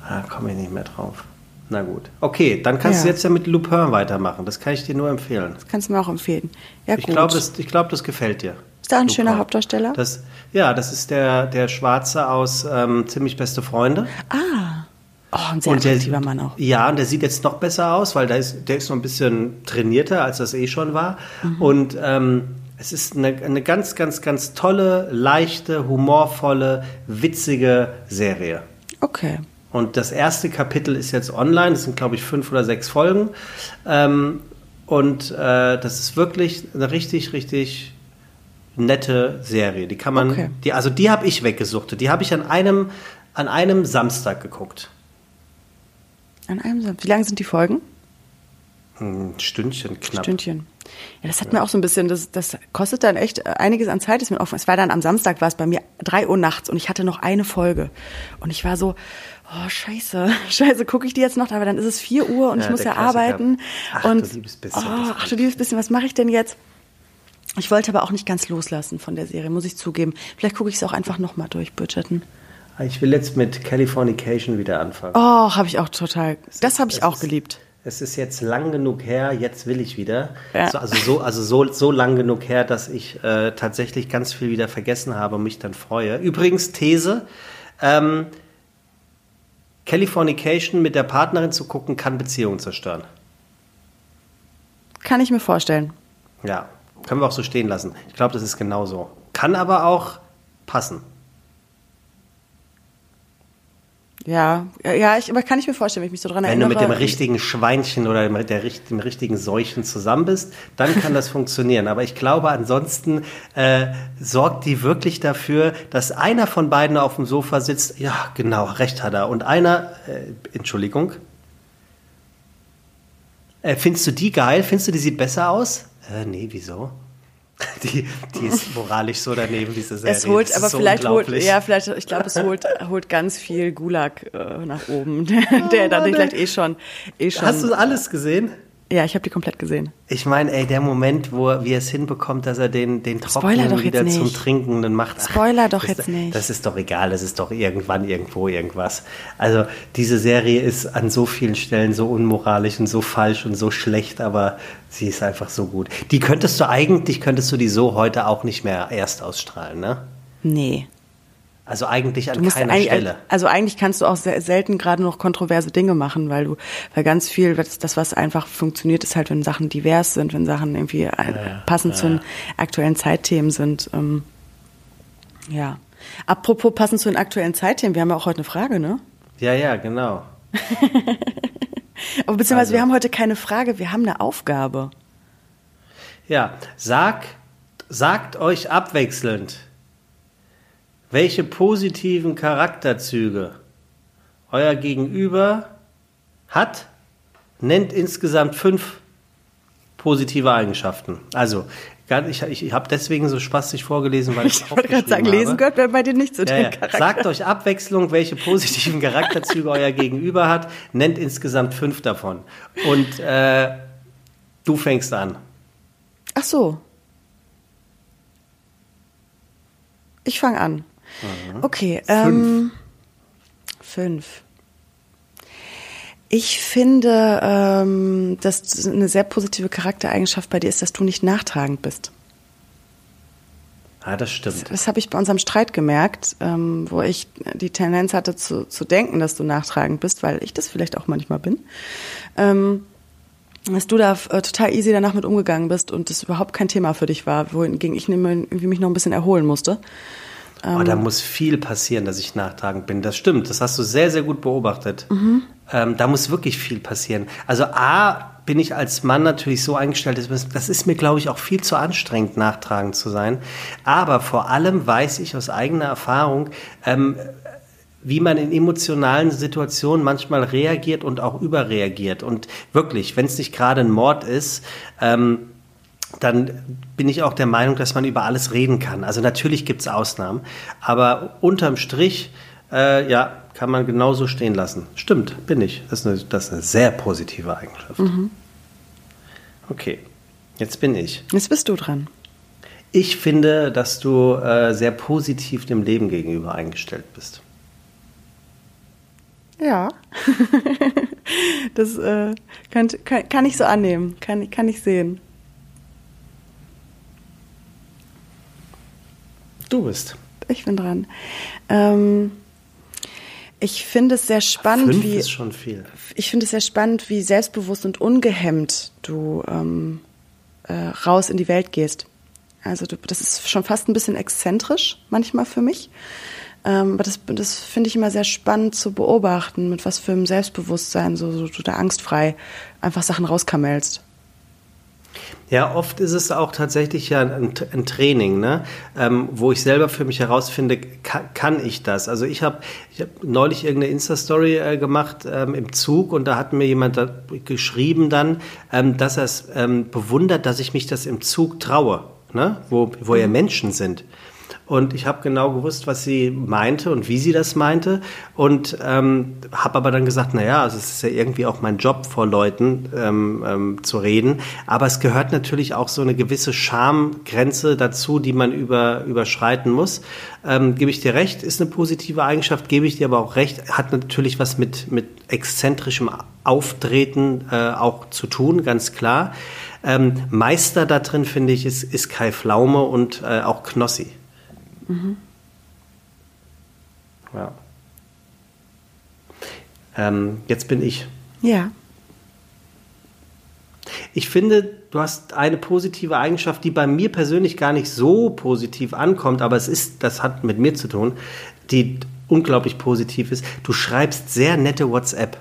Ah, komme ich nicht mehr drauf. Na gut. Okay, dann kannst du Ja. jetzt ja mit Lupin weitermachen. Das kann ich dir nur empfehlen. Das kannst du mir auch empfehlen. Ja, Ich glaube, das, ich glaub, das gefällt dir. Ist da ein Lupin. schöner Hauptdarsteller? Das, ja, das ist der, der Schwarze aus ähm, Ziemlich Beste Freunde. ah. Oh, ein sehr Und der- attraktiver Mann auch. Ja, und der sieht jetzt noch besser aus, weil der ist, der ist noch ein bisschen trainierter, als das eh schon war. Mhm. Und ähm, es ist eine, eine ganz, ganz, ganz tolle, leichte, humorvolle, witzige Serie. Okay. Und das erste Kapitel ist jetzt online. Das sind, glaube ich, fünf oder sechs Folgen. Ähm, und äh, das ist wirklich eine richtig, richtig nette Serie. Die kann man, Okay. die, also die habe ich weggesuchtet. Die habe ich an einem, an einem Samstag geguckt. An einem Samstag. Wie lang sind die Folgen? Ein Stündchen knapp. Stündchen. Ja, das hat mir auch so ein bisschen, das, das kostet dann echt einiges an Zeit, ist mir offen. Es war dann am Samstag, war es bei mir drei Uhr nachts und ich hatte noch eine Folge. Und ich war so, oh scheiße, scheiße, gucke ich die jetzt noch? Aber dann ist es vier Uhr und Ja, ich muss ja Klassiker. arbeiten. Ach, und du liebes bisschen, oh, ach du liebes bisschen, was mache ich denn jetzt? Ich wollte aber auch nicht ganz loslassen von der Serie, muss ich zugeben. Vielleicht gucke ich es auch einfach nochmal durch, Bridgerton. Ich will jetzt mit Californication wieder anfangen. Oh, habe ich auch total. Das habe ich es auch ist- geliebt. Es ist jetzt lang genug her, jetzt will ich wieder. Ja. So, also so, also so, so lang genug her, dass ich äh, tatsächlich ganz viel wieder vergessen habe und mich dann freue. Übrigens, These, ähm, Californication mit der Partnerin zu gucken, kann Beziehungen zerstören. Kann ich mir vorstellen. Ja, können wir auch so stehen lassen. Ich glaube, das ist genauso. Kann aber auch passen. Ja, ja, ich, aber kann ich mir vorstellen, wenn ich mich so dran Wenn du erinnere. mit dem richtigen Schweinchen oder mit der, dem richtigen Seuchen zusammen bist, dann kann das funktionieren. Aber ich glaube, ansonsten äh, sorgt die wirklich dafür, dass einer von beiden auf dem Sofa sitzt. Ja, genau, recht hat er. Und einer, äh, Entschuldigung, äh, findest du die geil? Findest du, die sieht besser aus? Äh, nee, wieso? Die, die ist moralisch so daneben, diese Serie. Es holt, Das ist aber so vielleicht holt, unglaublich. ja, vielleicht, ich glaube, es holt, holt ganz viel Gulag äh, nach oben, der, der dann vielleicht eh schon, eh schon. Hast du alles gesehen? Ja, ich habe die komplett gesehen. Ich meine, ey, der Moment, wo er, wie er es hinbekommt, dass er den, den Trockenen doch wieder zum nicht. Trinken dann macht. ach, Spoiler doch das, jetzt nicht. Das ist doch egal, das ist doch irgendwann, irgendwo, irgendwas. Also, diese Serie ist an so vielen Stellen so unmoralisch und so falsch und so schlecht, aber sie ist einfach so gut. Die könntest du eigentlich, könntest du die so heute auch nicht mehr erst ausstrahlen, ne? Nee. Also eigentlich an keiner Stelle. also eigentlich kannst du auch sehr, selten gerade noch kontroverse Dinge machen, weil du, weil ganz viel, das, was einfach funktioniert, ist halt, wenn Sachen divers sind, wenn Sachen irgendwie äh, passend zu den aktuellen Zeitthemen sind. Ähm, ja. Apropos passend zu den aktuellen Zeitthemen, wir haben ja auch heute eine Frage, ne? Ja, ja, genau. Aber beziehungsweise Also. wir haben heute keine Frage, wir haben eine Aufgabe. Ja, sag, sagt euch abwechselnd, welche positiven Charakterzüge euer Gegenüber hat, nennt insgesamt fünf positive Eigenschaften. Also, ich, ich, habe deswegen so spaßig vorgelesen, weil ich Ich wollte gerade sagen, lesen habe. gehört bei dir nicht zu Ja, ja. Sagt euch Abwechslung, welche positiven Charakterzüge euer Gegenüber hat, nennt insgesamt fünf davon. Und äh, du fängst an. Ach so. Ich fange an. Okay. Ähm, fünf. Ich finde, ähm, dass eine sehr positive Charaktereigenschaft bei dir ist, dass du nicht nachtragend bist. Ah, das stimmt. Das habe ich bei unserem Streit gemerkt, ähm, wo ich die Tendenz hatte zu, zu denken, dass du nachtragend bist, weil ich das vielleicht auch manchmal bin. Ähm, dass du da äh, total easy danach mit umgegangen bist und das überhaupt kein Thema für dich war, wohingegen ich mich noch ein bisschen erholen musste. Oh, da muss viel passieren, dass ich nachtragend bin. Das stimmt. Das hast du sehr, sehr gut beobachtet. Ähm, da muss wirklich viel passieren. Also A, bin ich als Mann natürlich so eingestellt, dass- das ist mir, glaube ich, auch viel zu anstrengend, nachtragend zu sein. Aber vor allem weiß ich aus eigener Erfahrung, ähm, wie man in emotionalen Situationen manchmal reagiert und auch überreagiert. Und wirklich, wenn es nicht gerade ein Mord ist, ähm, dann bin ich auch der Meinung, dass man über alles reden kann. Also natürlich gibt es Ausnahmen, aber unterm Strich, äh, ja, kann man genauso stehen lassen. Stimmt, bin ich. Das ist eine, das ist eine sehr positive Eigenschaft. Okay, jetzt bin ich. Jetzt bist du dran. Ich finde, dass du äh, sehr positiv dem Leben gegenüber eingestellt bist. Ja. das äh, könnt, kann, kann ich so annehmen, kann, kann ich sehen. Du bist. Ich bin dran. Ähm, ich finde es sehr spannend, Fünf wie ist schon viel. ich finde es sehr spannend, wie selbstbewusst und ungehemmt du ähm, äh, raus in die Welt gehst. Also du, das ist schon fast ein bisschen exzentrisch manchmal für mich. Ähm, aber das, das finde ich immer sehr spannend zu beobachten, mit was für einem Selbstbewusstsein so, so du da angstfrei einfach Sachen rauskamelst. Ja, oft ist es auch tatsächlich ja ein, ein Training, ne? Ähm, wo ich selber für mich herausfinde, kann, kann ich das? Also ich habe ich hab neulich irgendeine Insta-Story äh, gemacht ähm, im Zug und da hat mir jemand da geschrieben dann, ähm, dass er es ähm, bewundert, dass ich mich das im Zug traue, ne? wo, wo ja mhm. Menschen sind. Und ich habe genau gewusst, was sie meinte und wie sie das meinte. Und ähm, habe aber dann gesagt, naja, also es ist ja irgendwie auch mein Job, vor Leuten ähm, ähm, zu reden. Aber es gehört natürlich auch so eine gewisse Schamgrenze dazu, die man über, überschreiten muss. Ähm, gebe ich dir recht, ist eine positive Eigenschaft, gebe ich dir aber auch recht, hat natürlich was mit, mit exzentrischem Auftreten äh, auch zu tun, ganz klar. Ähm, Meister da drin, finde ich, ist, ist Kai Pflaume und äh, auch Knossi. Mhm. Ja. Ähm, jetzt bin ich. Ja. Ich finde, du hast eine positive Eigenschaft, die bei mir persönlich gar nicht so positiv ankommt, aber es ist, das hat mit mir zu tun, die unglaublich positiv ist. Du schreibst sehr nette WhatsApp.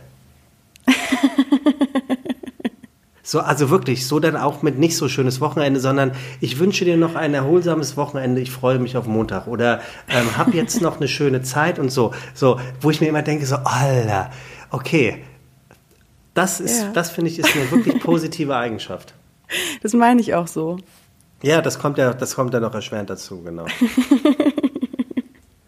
So, also wirklich, so dann auch mit nicht so schönes Wochenende, sondern ich wünsche dir noch ein erholsames Wochenende, ich freue mich auf Montag oder ähm, hab jetzt noch eine schöne Zeit und so. So, wo ich mir immer denke, so, Alter, okay, das ist, ja. das finde ich, ist eine wirklich positive Eigenschaft. Das meine ich auch so. Ja, das kommt ja, das kommt ja noch erschwerend dazu, genau.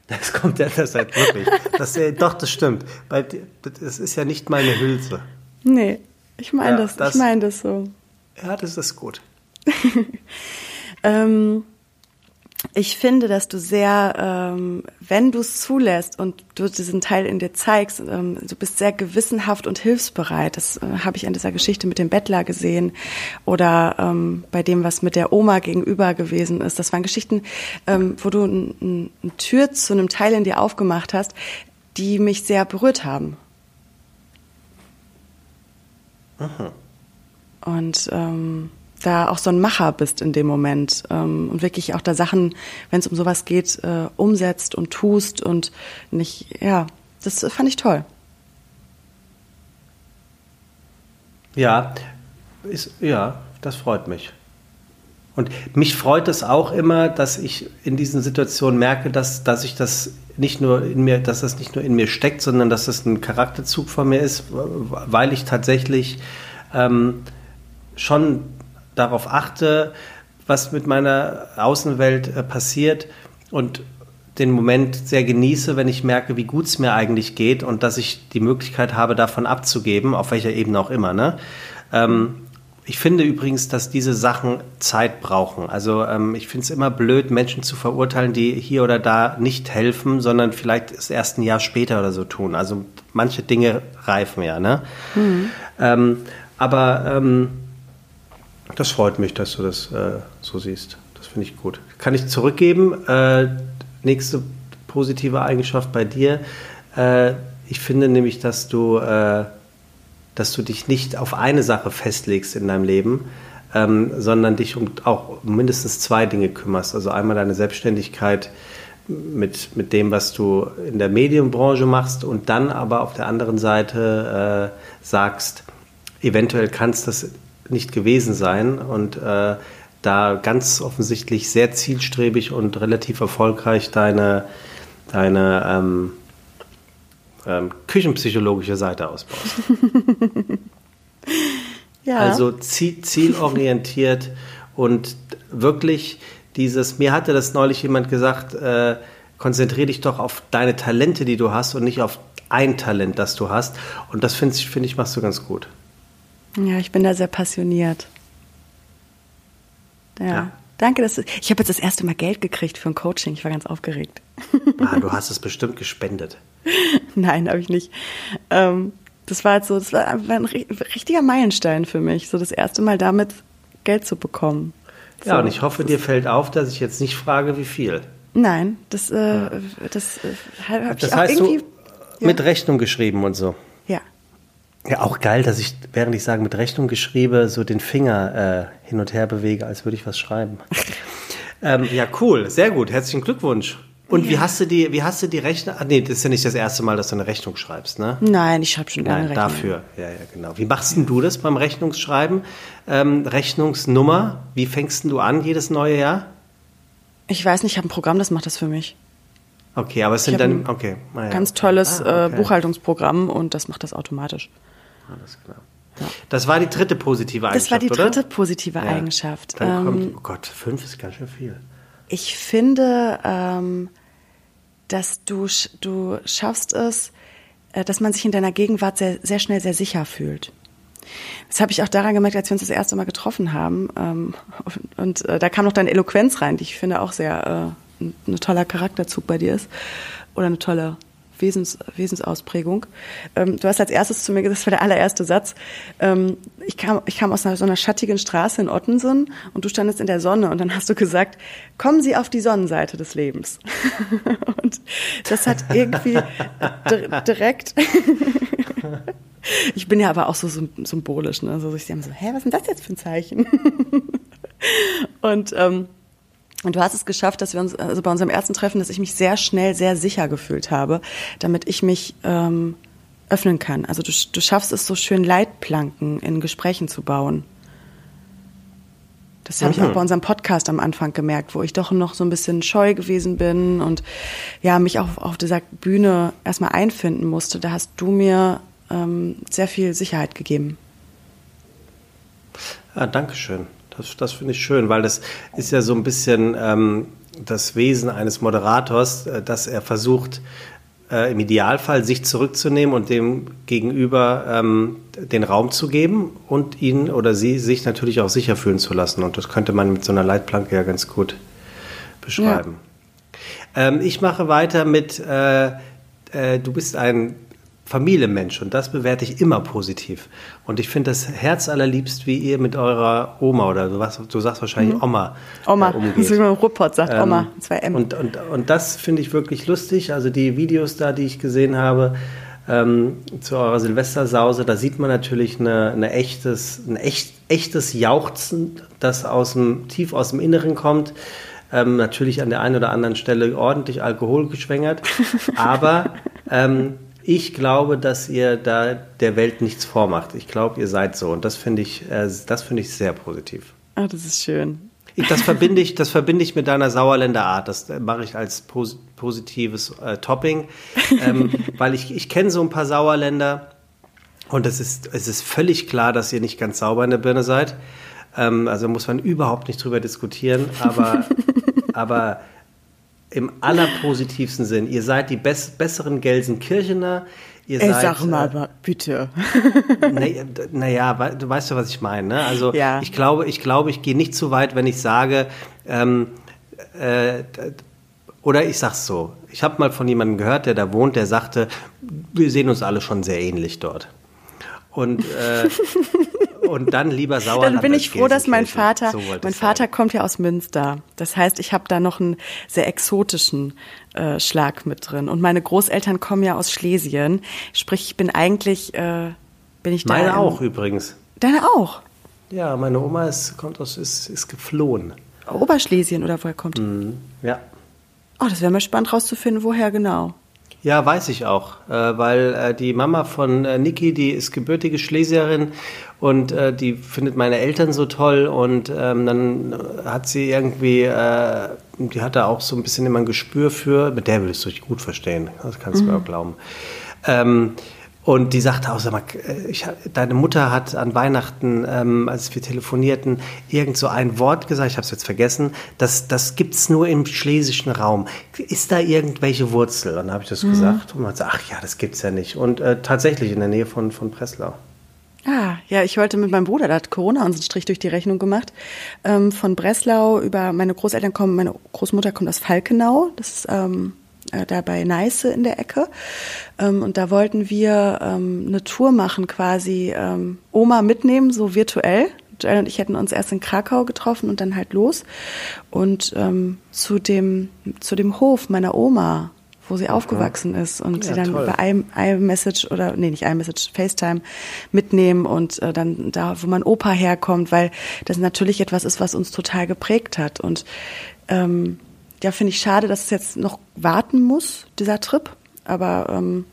Das kommt ja das halt wirklich. Das, doch, das stimmt. Weil das ist ja nicht meine Hülse. Nee. Ich meine ja, das, das, ich meine das so. Ja, das ist gut. ähm, ich finde, dass du sehr, ähm, wenn du es zulässt und du diesen Teil in dir zeigst, ähm, du bist sehr gewissenhaft und hilfsbereit. Das äh, habe ich an dieser Geschichte mit dem Bettler gesehen oder ähm, bei dem, was mit der Oma gegenüber gewesen ist. Das waren Geschichten, ähm, wo du eine ein Tür zu einem Teil in dir aufgemacht hast, die mich sehr berührt haben. Aha. Und ähm, da auch so ein Macher bist in dem Moment ähm, und wirklich auch da Sachen, wenn es um sowas geht, äh, umsetzt und tust und nicht, ja, das fand ich toll. Ja, ist, ja, das freut mich. Und mich freut es auch immer, dass ich in diesen Situationen merke, dass, dass ich das nicht nur in mir, dass das nicht nur in mir steckt, sondern dass das ein Charakterzug von mir ist, weil ich tatsächlich ähm, schon darauf achte, was mit meiner Außenwelt äh, passiert und den Moment sehr genieße, wenn ich merke, wie gut es mir eigentlich geht und dass ich die Möglichkeit habe, davon abzugeben, auf welcher Ebene auch immer. Ne? Ähm, ich finde übrigens, dass diese Sachen Zeit brauchen. Also ähm, ich finde es immer blöd, Menschen zu verurteilen, die hier oder da nicht helfen, sondern vielleicht es erst ein Jahr später oder so tun. Also manche Dinge reifen ja. Ne? Mhm. Ähm, aber ähm, das freut mich, dass du das äh, so siehst. Das finde ich gut. Kann ich zurückgeben? Äh, nächste positive Eigenschaft bei dir. Äh, ich finde nämlich, dass du äh, dass du dich nicht auf eine Sache festlegst in deinem Leben, ähm, sondern dich um auch mindestens zwei Dinge kümmerst. Also einmal deine Selbstständigkeit mit, mit dem, was du in der Medienbranche machst und dann aber auf der anderen Seite äh, sagst, eventuell kann es das nicht gewesen sein und äh, da ganz offensichtlich sehr zielstrebig und relativ erfolgreich deine, deine ähm, ähm, küchenpsychologische Seite ausbaust. ja. Also zielorientiert und wirklich dieses, mir hatte das neulich jemand gesagt, äh, konzentriere dich doch auf deine Talente, die du hast und nicht auf ein Talent, das du hast. Und das finde find ich, machst du ganz gut. Ja, ich bin da sehr passioniert. Ja. ja. Danke, dass du, ich habe jetzt das erste Mal Geld gekriegt für ein Coaching. Ich war ganz aufgeregt. Ah, du hast es bestimmt gespendet. Nein, habe ich nicht. Ähm, das war halt so, das war ein richtiger Meilenstein für mich, so das erste Mal damit Geld zu bekommen. Ja, so, und ich hoffe, dir fällt auf, dass ich jetzt nicht frage, wie viel. Nein, das, äh, ja. das äh, habe ich das auch heißt, irgendwie. Du mit Rechnung geschrieben und so. Ja. Ja, auch geil, dass ich, während ich sage mit Rechnung geschrieben, so den Finger äh, hin und her bewege, als würde ich was schreiben. ähm, ja, cool, sehr gut. Herzlichen Glückwunsch. Und ja. wie hast du die, wie hast du die Rechnung? Ah, nee, das ist ja nicht das erste Mal, dass du eine Rechnung schreibst, ne? Nein, ich schreibe schon lange Nein, dafür. Ja, ja, genau. Wie machst denn du das beim Rechnungsschreiben? Ähm, Rechnungsnummer, wie fängst du an jedes neue Jahr? Ich weiß nicht, ich habe ein Programm, das macht das für mich. Okay, aber es sind dann, okay. Naja. Ganz tolles ah, okay. äh, Buchhaltungsprogramm und das macht das automatisch. Alles klar. Das war die dritte positive Eigenschaft. Das war die dritte oder? positive ja. Eigenschaft. Dann kommt, ähm, oh Gott, fünf ist ganz schön viel. Ich finde, ähm, dass du, du schaffst es, äh, dass man sich in deiner Gegenwart sehr, sehr schnell sehr sicher fühlt. Das habe ich auch daran gemerkt, als wir uns das erste Mal getroffen haben. Ähm, und, und äh, da kam noch deine Eloquenz rein, die ich finde auch sehr äh, ein, ein toller Charakterzug bei dir ist. Oder eine tolle Wesens, Wesensausprägung. Ähm, du hast als erstes zu mir gesagt, das war der allererste Satz. Ähm, ich, kam, ich kam aus einer, so einer schattigen Straße in Ottensen und du standest in der Sonne und dann hast du gesagt, kommen Sie auf die Sonnenseite des Lebens. und das hat irgendwie direkt. ich bin ja aber auch so symbolisch, ne? So, ich haben so, hä, was ist denn das jetzt für ein Zeichen? und ähm, und du hast es geschafft, dass wir uns, also bei unserem ersten Treffen, dass ich mich sehr schnell sehr sicher gefühlt habe, damit ich mich ähm, öffnen kann. Also du, du schaffst es so schön, Leitplanken in Gesprächen zu bauen. Das habe ich auch mhm. bei unserem Podcast am Anfang gemerkt, wo ich doch noch so ein bisschen scheu gewesen bin und ja, mich auch auf dieser Bühne erstmal einfinden musste. Da hast du mir ähm, sehr viel Sicherheit gegeben. Ah, Dankeschön. Das, das finde ich schön, weil das ist ja so ein bisschen ähm, das Wesen eines Moderators, äh, dass er versucht, äh, im Idealfall sich zurückzunehmen und dem Gegenüber ähm, den Raum zu geben und ihn oder sie sich natürlich auch sicher fühlen zu lassen. Und das könnte man mit so einer Leitplanke ja ganz gut beschreiben. Ja. Ähm, ich mache weiter mit, äh, äh, du bist ein Familienmensch und das bewerte ich immer positiv. Und ich finde das herzallerliebst, wie ihr mit eurer Oma oder du, was, du sagst wahrscheinlich mhm. Oma. Oma, äh, umgeht. man Ruppert sagt, ähm, Oma, zwei M. Und, und, und das finde ich wirklich lustig. Also die Videos da, die ich gesehen habe, ähm, zu eurer Silvestersause, da sieht man natürlich eine, eine echtes, ein echt, echtes Jauchzen, das aus dem, tief aus dem Inneren kommt. Ähm, natürlich an der einen oder anderen Stelle ordentlich Alkohol geschwängert, aber ähm, ich glaube, dass ihr da der Welt nichts vormacht. Ich glaube, ihr seid so und das finde ich, äh, das finde ich sehr positiv. Ach, das ist schön. Ich, das verbinde ich, das verbinde ich mit deiner Sauerländer Art. Das äh, mache ich als pos positives äh, Topping, ähm, weil ich, ich kenne so ein paar Sauerländer und es ist, es ist völlig klar, dass ihr nicht ganz sauber in der Birne seid. Ähm, also muss man überhaupt nicht drüber diskutieren, aber, aber im allerpositivsten Sinn. Ihr seid die bess besseren Gelsenkirchener. Ihr Ey, seid, sag mal, äh, bitte. Naja, na du weißt ja, was ich meine. Ne? Also ja. ich glaube, ich glaube, ich gehe nicht zu weit, wenn ich sage, ähm, äh, oder ich sag's so. Ich habe mal von jemandem gehört, der da wohnt, der sagte, wir sehen uns alle schon sehr ähnlich dort. Und äh, und dann lieber Sauerland. Dann bin ich froh, dass mein Vater, so mein Vater sein. kommt ja aus Münster. Das heißt, ich habe da noch einen sehr exotischen äh, Schlag mit drin. Und meine Großeltern kommen ja aus Schlesien. Sprich, ich bin eigentlich, äh, bin ich da. Meine auch übrigens. Deine auch? Ja, meine Oma ist, kommt aus, ist, ist geflohen. Oberschlesien oder woher kommt die? Mhm, ja. Oh, das wäre mal spannend rauszufinden, woher genau. Ja, weiß ich auch, äh, weil äh, die Mama von äh, Niki, die ist gebürtige Schlesierin und äh, die findet meine Eltern so toll und ähm, dann hat sie irgendwie, äh, die hatte auch so ein bisschen immer ein Gespür für, mit der würdest du dich gut verstehen, das kannst du mhm. mir auch glauben. Ähm, und die sagte auch, sag mal, äh, ich, deine Mutter hat an Weihnachten, ähm, als wir telefonierten, irgend so ein Wort gesagt, ich habe es jetzt vergessen, das, das gibt es nur im schlesischen Raum. Ist da irgendwelche Wurzel? Und dann habe ich das mhm. gesagt und man sagt, ach ja, das gibt's ja nicht. Und äh, tatsächlich in der Nähe von, von Breslau. Ah, ja, ich wollte mit meinem Bruder, da hat Corona uns einen Strich durch die Rechnung gemacht, ähm, von Breslau über meine Großeltern kommen, meine Großmutter kommt aus Falkenau, das ist ähm, äh, da bei Neiße in der Ecke. Ähm, und da wollten wir ähm, eine Tour machen, quasi ähm, Oma mitnehmen, so virtuell. Joel und ich hätten uns erst in Krakau getroffen und dann halt los. Und ähm, zu, dem, zu dem Hof meiner Oma, wo sie aufgewachsen ist und ja, sie dann toll. über iMessage oder nee, nicht iMessage, FaceTime mitnehmen und äh, dann da, wo mein Opa herkommt, weil das natürlich etwas ist, was uns total geprägt hat. Und ähm, ja, finde ich schade, dass es jetzt noch warten muss, dieser Trip. Aber ähm,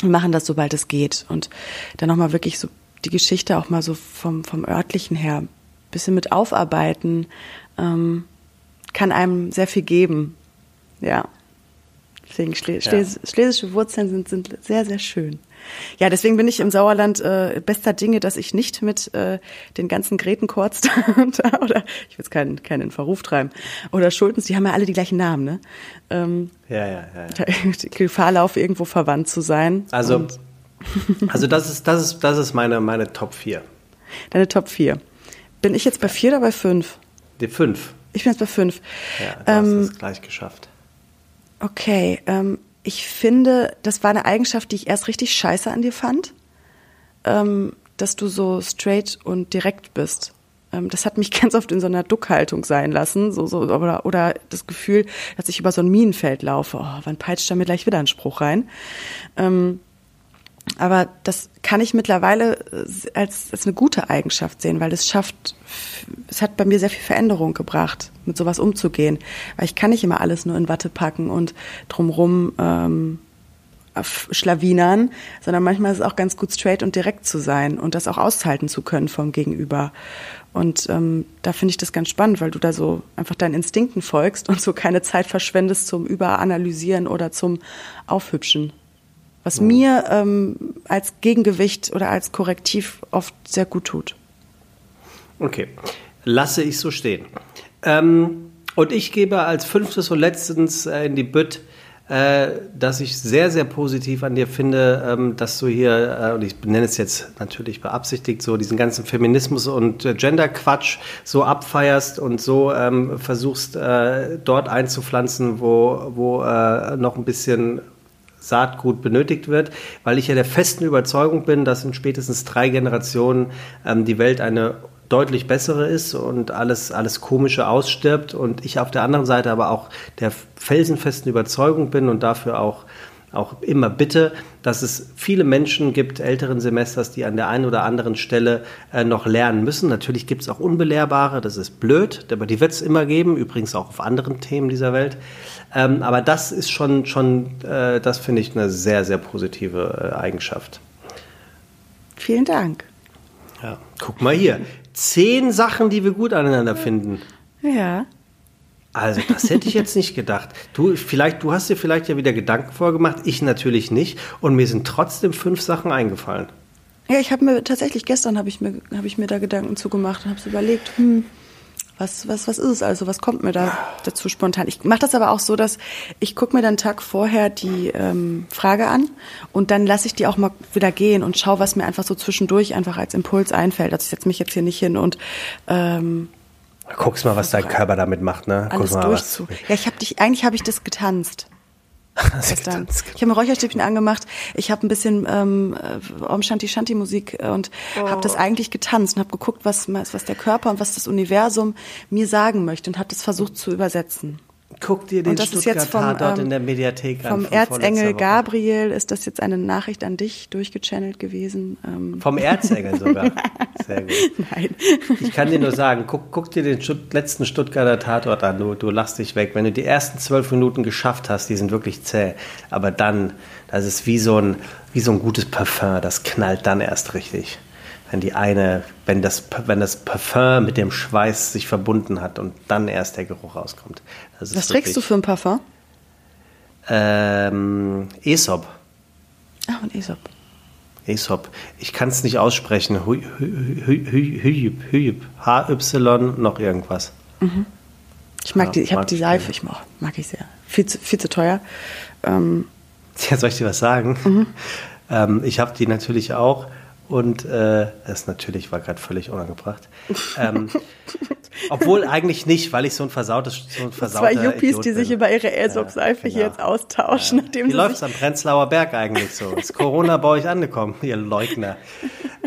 wir machen das, sobald es geht. Und dann nochmal wirklich so die Geschichte auch mal so vom, vom örtlichen her ein bisschen mit aufarbeiten, ähm, kann einem sehr viel geben. Ja. Deswegen Schles ja. schlesische Wurzeln sind, sind sehr, sehr schön. Ja, deswegen bin ich im Sauerland äh, bester Dinge, dass ich nicht mit äh, den ganzen Gretenkords da, oder ich will jetzt keinen, keinen in Verruf treiben oder Schultens, die haben ja alle die gleichen Namen, ne? Ähm, ja, ja, ja. ja. Gefahr laufe, irgendwo verwandt zu sein. Also, also das ist, das ist, das ist meine, meine Top 4. Deine Top 4. Bin ich jetzt bei 4 oder bei 5? Die 5. Ich bin jetzt bei 5. Ja, du ähm, hast es gleich geschafft. Okay, ähm, ich finde, das war eine Eigenschaft, die ich erst richtig scheiße an dir fand, ähm, dass du so straight und direkt bist. Ähm, das hat mich ganz oft in so einer Duckhaltung sein lassen, so, so, oder, oder das Gefühl, dass ich über so ein Minenfeld laufe. Oh, wann peitscht da mir gleich wieder ein Spruch rein? Ähm, aber das kann ich mittlerweile äh, als, als eine gute Eigenschaft sehen, weil es schafft, es hat bei mir sehr viel Veränderung gebracht, mit sowas umzugehen. Weil ich kann nicht immer alles nur in Watte packen und drumrum ähm, schlawinern, sondern manchmal ist es auch ganz gut straight und direkt zu sein und das auch aushalten zu können vom Gegenüber. Und ähm, da finde ich das ganz spannend, weil du da so einfach deinen Instinkten folgst und so keine Zeit verschwendest zum Überanalysieren oder zum Aufhübschen was mhm. mir ähm, als Gegengewicht oder als Korrektiv oft sehr gut tut. Okay, lasse ich so stehen. Ähm, und ich gebe als fünftes und letztens äh, in die Bütt, äh, dass ich sehr, sehr positiv an dir finde, ähm, dass du hier, äh, und ich nenne es jetzt natürlich beabsichtigt, so diesen ganzen Feminismus und äh, Gender-Quatsch so abfeierst und so ähm, versuchst, äh, dort einzupflanzen, wo, wo äh, noch ein bisschen Saatgut benötigt wird, weil ich ja der festen Überzeugung bin, dass in spätestens drei Generationen ähm, die Welt eine deutlich bessere ist und alles, alles Komische ausstirbt und ich auf der anderen Seite aber auch der felsenfesten Überzeugung bin und dafür auch auch immer bitte, dass es viele Menschen gibt, älteren Semesters, die an der einen oder anderen Stelle äh, noch lernen müssen. Natürlich gibt es auch Unbelehrbare, das ist blöd, aber die wird es immer geben, übrigens auch auf anderen Themen dieser Welt. Ähm, aber das ist schon, schon äh, das finde ich eine sehr, sehr positive äh, Eigenschaft. Vielen Dank. Ja, guck mal hier. Zehn Sachen, die wir gut aneinander finden. Ja. Also, das hätte ich jetzt nicht gedacht. Du, vielleicht, du hast dir vielleicht ja wieder Gedanken vorgemacht, ich natürlich nicht. Und mir sind trotzdem fünf Sachen eingefallen. Ja, ich habe mir tatsächlich gestern habe ich mir habe ich mir da Gedanken zugemacht und habe so überlegt, hm, was was was ist es also, was kommt mir da dazu spontan? Ich mache das aber auch so, dass ich gucke mir dann Tag vorher die ähm, Frage an und dann lasse ich die auch mal wieder gehen und schaue, was mir einfach so zwischendurch einfach als Impuls einfällt. Also ich setze mich jetzt hier nicht hin und ähm, Guckst mal, was dein Körper damit macht, ne? Alles Guck mal, durchzu. Ja, ich habe dich, eigentlich habe ich das getanzt. gestern. Ich habe mir Räucherstäbchen angemacht. Ich habe ein bisschen ähm, äh, Om Shanti Shanti Musik äh, und oh. habe das eigentlich getanzt und habe geguckt, was, was der Körper und was das Universum mir sagen möchte und habe das versucht zu übersetzen. Guck dir den Stuttgart dort ähm, in der Mediathek an. Vom Erzengel Gabriel ist das jetzt eine Nachricht an dich durchgechannelt gewesen. Ähm. Vom Erzengel sogar. Sehr gut. Nein. Ich kann dir nur sagen, guck, guck dir den Stutt letzten Stuttgarter Tatort an. Du, du lachst dich weg. Wenn du die ersten zwölf Minuten geschafft hast, die sind wirklich zäh. Aber dann, das ist wie so ein, wie so ein gutes Parfum. Das knallt dann erst richtig wenn die eine, wenn das, wenn das Parfum mit dem Schweiß sich verbunden hat und dann erst der Geruch rauskommt. Was trägst du für ein Parfum? Ähm, Aesop. Ah, und Aesop. Aesop. Ich kann es nicht aussprechen. Hüyüb. H-Y noch irgendwas. Mhm. Ich mag ja, die, ich habe die Seife, ich mag, mag ich sehr. Viel zu, viel zu teuer. Ähm. Ja, soll ich dir was sagen? Mhm. Ähm, ich habe die natürlich auch und äh, das natürlich war gerade völlig unangebracht. ähm, obwohl eigentlich nicht, weil ich so ein versautes, so ein versauter Zwei Yuppies, Idiot die bin. sich über ihre Airsoft-Seife ja, genau. jetzt austauschen. Ja. Nachdem Wie läuft es am Prenzlauer Berg eigentlich so? Ist Corona bei euch angekommen, ihr Leugner?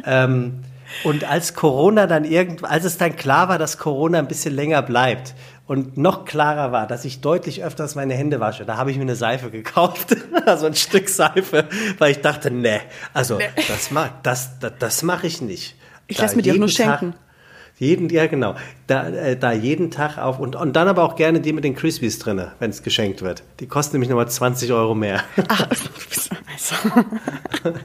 ähm, und als Corona dann irgend, als es dann klar war, dass Corona ein bisschen länger bleibt und noch klarer war, dass ich deutlich öfters meine Hände wasche, da habe ich mir eine Seife gekauft, also ein Stück Seife, weil ich dachte, nee, also nee. das mach, das, das, das mache ich nicht. Ich lasse mir die auch nur schenken. Jeden, ja genau. Da, äh, da jeden Tag auf und, und dann aber auch gerne die mit den Crispies drin, wenn es geschenkt wird. Die kosten nämlich nochmal 20 Euro mehr. Ach, also.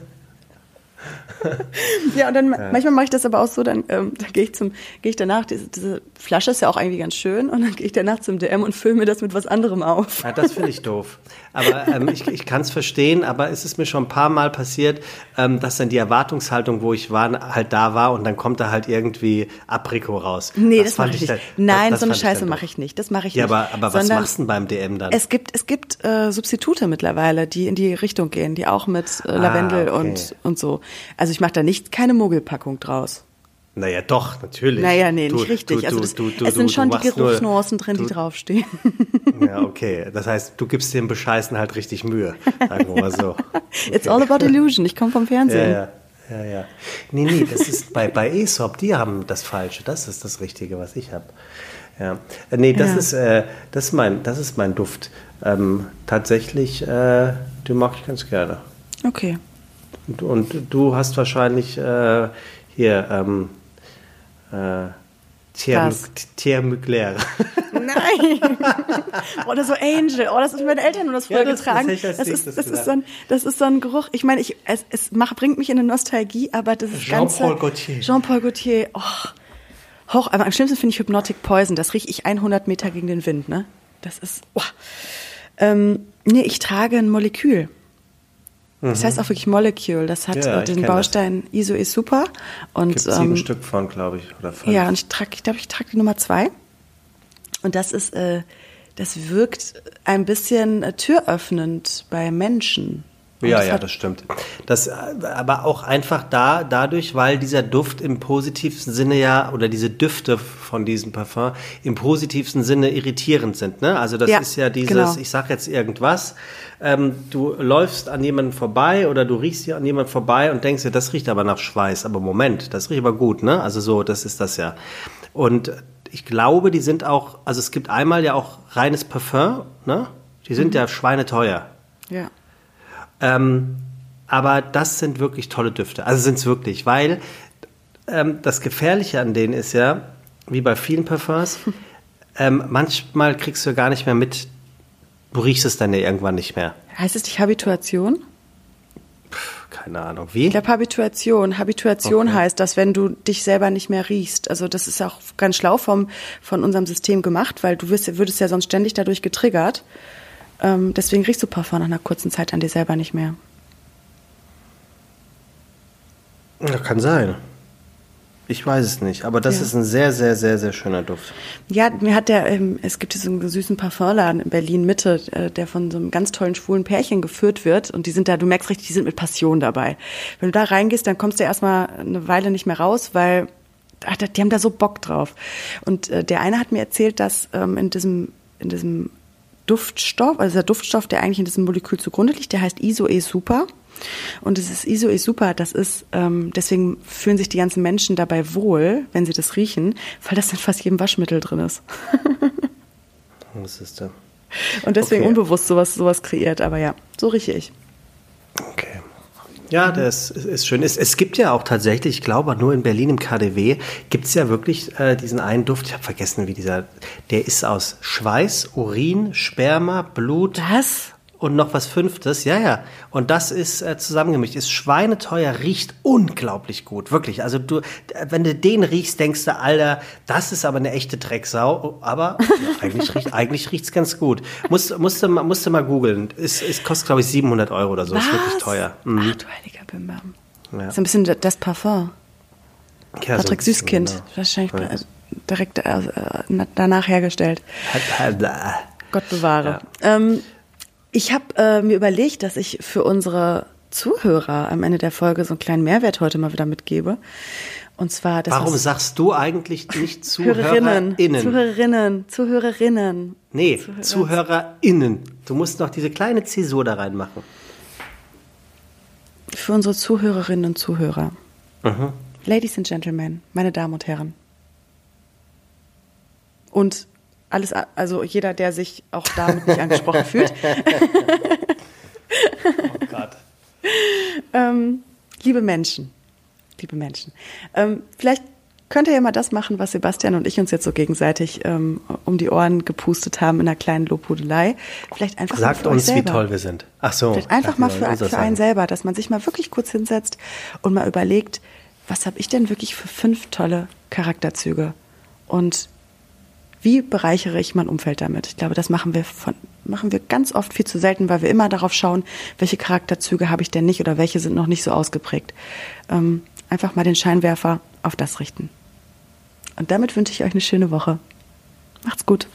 ja, und dann ja. manchmal mache ich das aber auch so, dann, ähm, dann gehe ich zum, gehe ich danach, diese, diese Flasche ist ja auch irgendwie ganz schön, und dann gehe ich danach zum DM und fülle mir das mit was anderem auf. Ja, das finde ich doof. Aber ähm, ich, ich kann es verstehen, aber es ist mir schon ein paar Mal passiert, ähm, dass dann die Erwartungshaltung, wo ich war, halt da war und dann kommt da halt irgendwie Apriko raus. Nee, das, das mache ich nicht. Dann, Nein, das, das so eine Scheiße mache ich nicht. Das mache ich ja, nicht. Ja, aber, aber was machst du denn beim DM dann? Es gibt, es gibt äh, Substitute mittlerweile, die in die Richtung gehen, die auch mit äh, Lavendel ah, okay. und, und so. Also ich mache da nicht keine Mogelpackung draus. Naja, doch, natürlich. Naja, nee, nicht du, richtig. Du, also das, du, es sind schon die Geruchsnuancen drin, die draufstehen. Ja, okay. Das heißt, du gibst dem Bescheißen halt richtig Mühe, sagen wir mal so. Okay. It's all about illusion. Ich komme vom Fernsehen. Ja, ja, ja, ja. Nee, nee, das ist bei, bei Aesop, die haben das Falsche. Das ist das Richtige, was ich habe. Ja. Nee, das, ja. ist, äh, das, ist mein, das ist mein Duft. Ähm, tatsächlich, äh, den mag ich ganz gerne. Okay. Und, und du hast wahrscheinlich äh, hier ähm, äh, Mugler. Nein. Oder so Angel. Oh, das ist meine Eltern nur das früher ja, das, getragen. Das, das, ist, das, ist so ein, das ist so ein Geruch. Ich meine, ich, es, es macht, bringt mich in eine Nostalgie, aber das ist Jean-Paul Gaultier. Jean-Paul Gaultier. Oh. Hoch, aber am schlimmsten finde ich Hypnotic Poison. Das rieche ich 100 Meter gegen den Wind, ne? Das ist, oh. ähm, nee, ich trage ein Molekül. Das heißt auch wirklich Molecule. Das hat ja, äh, den Baustein das. ISO ist super. Und, Gibt sieben ähm, Stück von, glaube ich, oder fünf. Ja, und ich trage, ich glaube, ich trage die Nummer zwei. Und das ist, äh, das wirkt ein bisschen äh, türöffnend bei Menschen. Ja, das ja, das stimmt. Das, äh, aber auch einfach da, dadurch, weil dieser Duft im positivsten Sinne ja, oder diese Düfte von diesem Parfum im positivsten Sinne irritierend sind. Ne? Also das ja, ist ja dieses, genau. ich sag jetzt irgendwas, ähm, du läufst an jemanden vorbei oder du riechst hier an jemanden vorbei und denkst dir, das riecht aber nach Schweiß. Aber Moment, das riecht aber gut, ne? Also so, das ist das ja. Und ich glaube, die sind auch, also es gibt einmal ja auch reines Parfum, ne? Die sind mhm. ja schweineteuer. Ja. Ähm, aber das sind wirklich tolle Düfte. Also sind es wirklich, weil ähm, das Gefährliche an denen ist ja, wie bei vielen Parfums, ähm, manchmal kriegst du gar nicht mehr mit, Du riechst es dann ja irgendwann nicht mehr. Heißt es nicht Habituation? keine Ahnung. Wie? Ich glaube Habituation. Habituation okay. heißt, dass wenn du dich selber nicht mehr riechst, also das ist auch ganz schlau vom, von unserem System gemacht, weil du wirst, würdest ja sonst ständig dadurch getriggert. Ähm, deswegen riechst du Parfum nach einer kurzen Zeit an dir selber nicht mehr. Ja, kann sein. Ich weiß es nicht, aber das ja. ist ein sehr, sehr, sehr, sehr schöner Duft. Ja, mir hat der, ähm, es gibt diesen süßen Parfumladen in Berlin Mitte, äh, der von so einem ganz tollen schwulen Pärchen geführt wird und die sind da, du merkst richtig, die sind mit Passion dabei. Wenn du da reingehst, dann kommst du erstmal eine Weile nicht mehr raus, weil ach, die haben da so Bock drauf. Und äh, der eine hat mir erzählt, dass ähm, in diesem, in diesem Duftstoff, also der Duftstoff, der eigentlich in diesem Molekül zugrunde liegt, der heißt Iso-E-Super. Und dieses ISO ist super, das ist, ähm, deswegen fühlen sich die ganzen Menschen dabei wohl, wenn sie das riechen, weil das in fast jedem Waschmittel drin ist. Was ist da? Und deswegen okay. unbewusst sowas, sowas kreiert, aber ja, so rieche ich. Okay. Ja, das ist schön. Es, es, gibt ja auch tatsächlich, ich glaube, nur in Berlin im KDW gibt es ja wirklich äh, diesen einen Duft. Ich habe vergessen, wie dieser. Der ist aus Schweiß, Urin, Sperma, Blut. Was? Und noch was Fünftes. Ja, ja. Und das ist äh, zusammengemischt. Ist schweineteuer, riecht unglaublich gut. Wirklich. Also du, wenn du den riechst, denkst du, Alter, das ist aber eine echte Drecksau. Aber eigentlich riecht eigentlich riecht's ganz gut. Musst, musst, du, musst du mal googeln. Es, es kostet, glaube ich, 700 Euro oder so. Was? Ist wirklich teuer. Mhm. Ach du heiliger Bimbam. Ja. Ist ein bisschen das Parfum. Ja, Patrick so Süßkind. Genau. Wahrscheinlich ja. direkt äh, danach hergestellt. Gott bewahre. Ja. Ähm, ich habe äh, mir überlegt, dass ich für unsere Zuhörer am Ende der Folge so einen kleinen Mehrwert heute mal wieder mitgebe. Und zwar das Warum sagst du eigentlich nicht Zuhörerinnen? Zuhörerinnen, Zuhörerinnen. Nee, Zuhörer. ZuhörerInnen. Du musst noch diese kleine Zäsur da reinmachen. Für unsere Zuhörerinnen und Zuhörer. Mhm. Ladies and Gentlemen, meine Damen und Herren. Und alles, also jeder, der sich auch damit nicht angesprochen fühlt. oh Gott. ähm, liebe Menschen, liebe Menschen, ähm, vielleicht könnt ihr ja mal das machen, was Sebastian und ich uns jetzt so gegenseitig ähm, um die Ohren gepustet haben in einer kleinen Lobhudelei. Vielleicht einfach Sagt mal für uns, wie toll wir sind. Ach so. Vielleicht einfach mal für, für einen selber, dass man sich mal wirklich kurz hinsetzt und mal überlegt, was habe ich denn wirklich für fünf tolle Charakterzüge und wie bereichere ich mein Umfeld damit? Ich glaube, das machen wir von, machen wir ganz oft viel zu selten, weil wir immer darauf schauen, welche Charakterzüge habe ich denn nicht oder welche sind noch nicht so ausgeprägt. Ähm, einfach mal den Scheinwerfer auf das richten. Und damit wünsche ich euch eine schöne Woche. Macht's gut.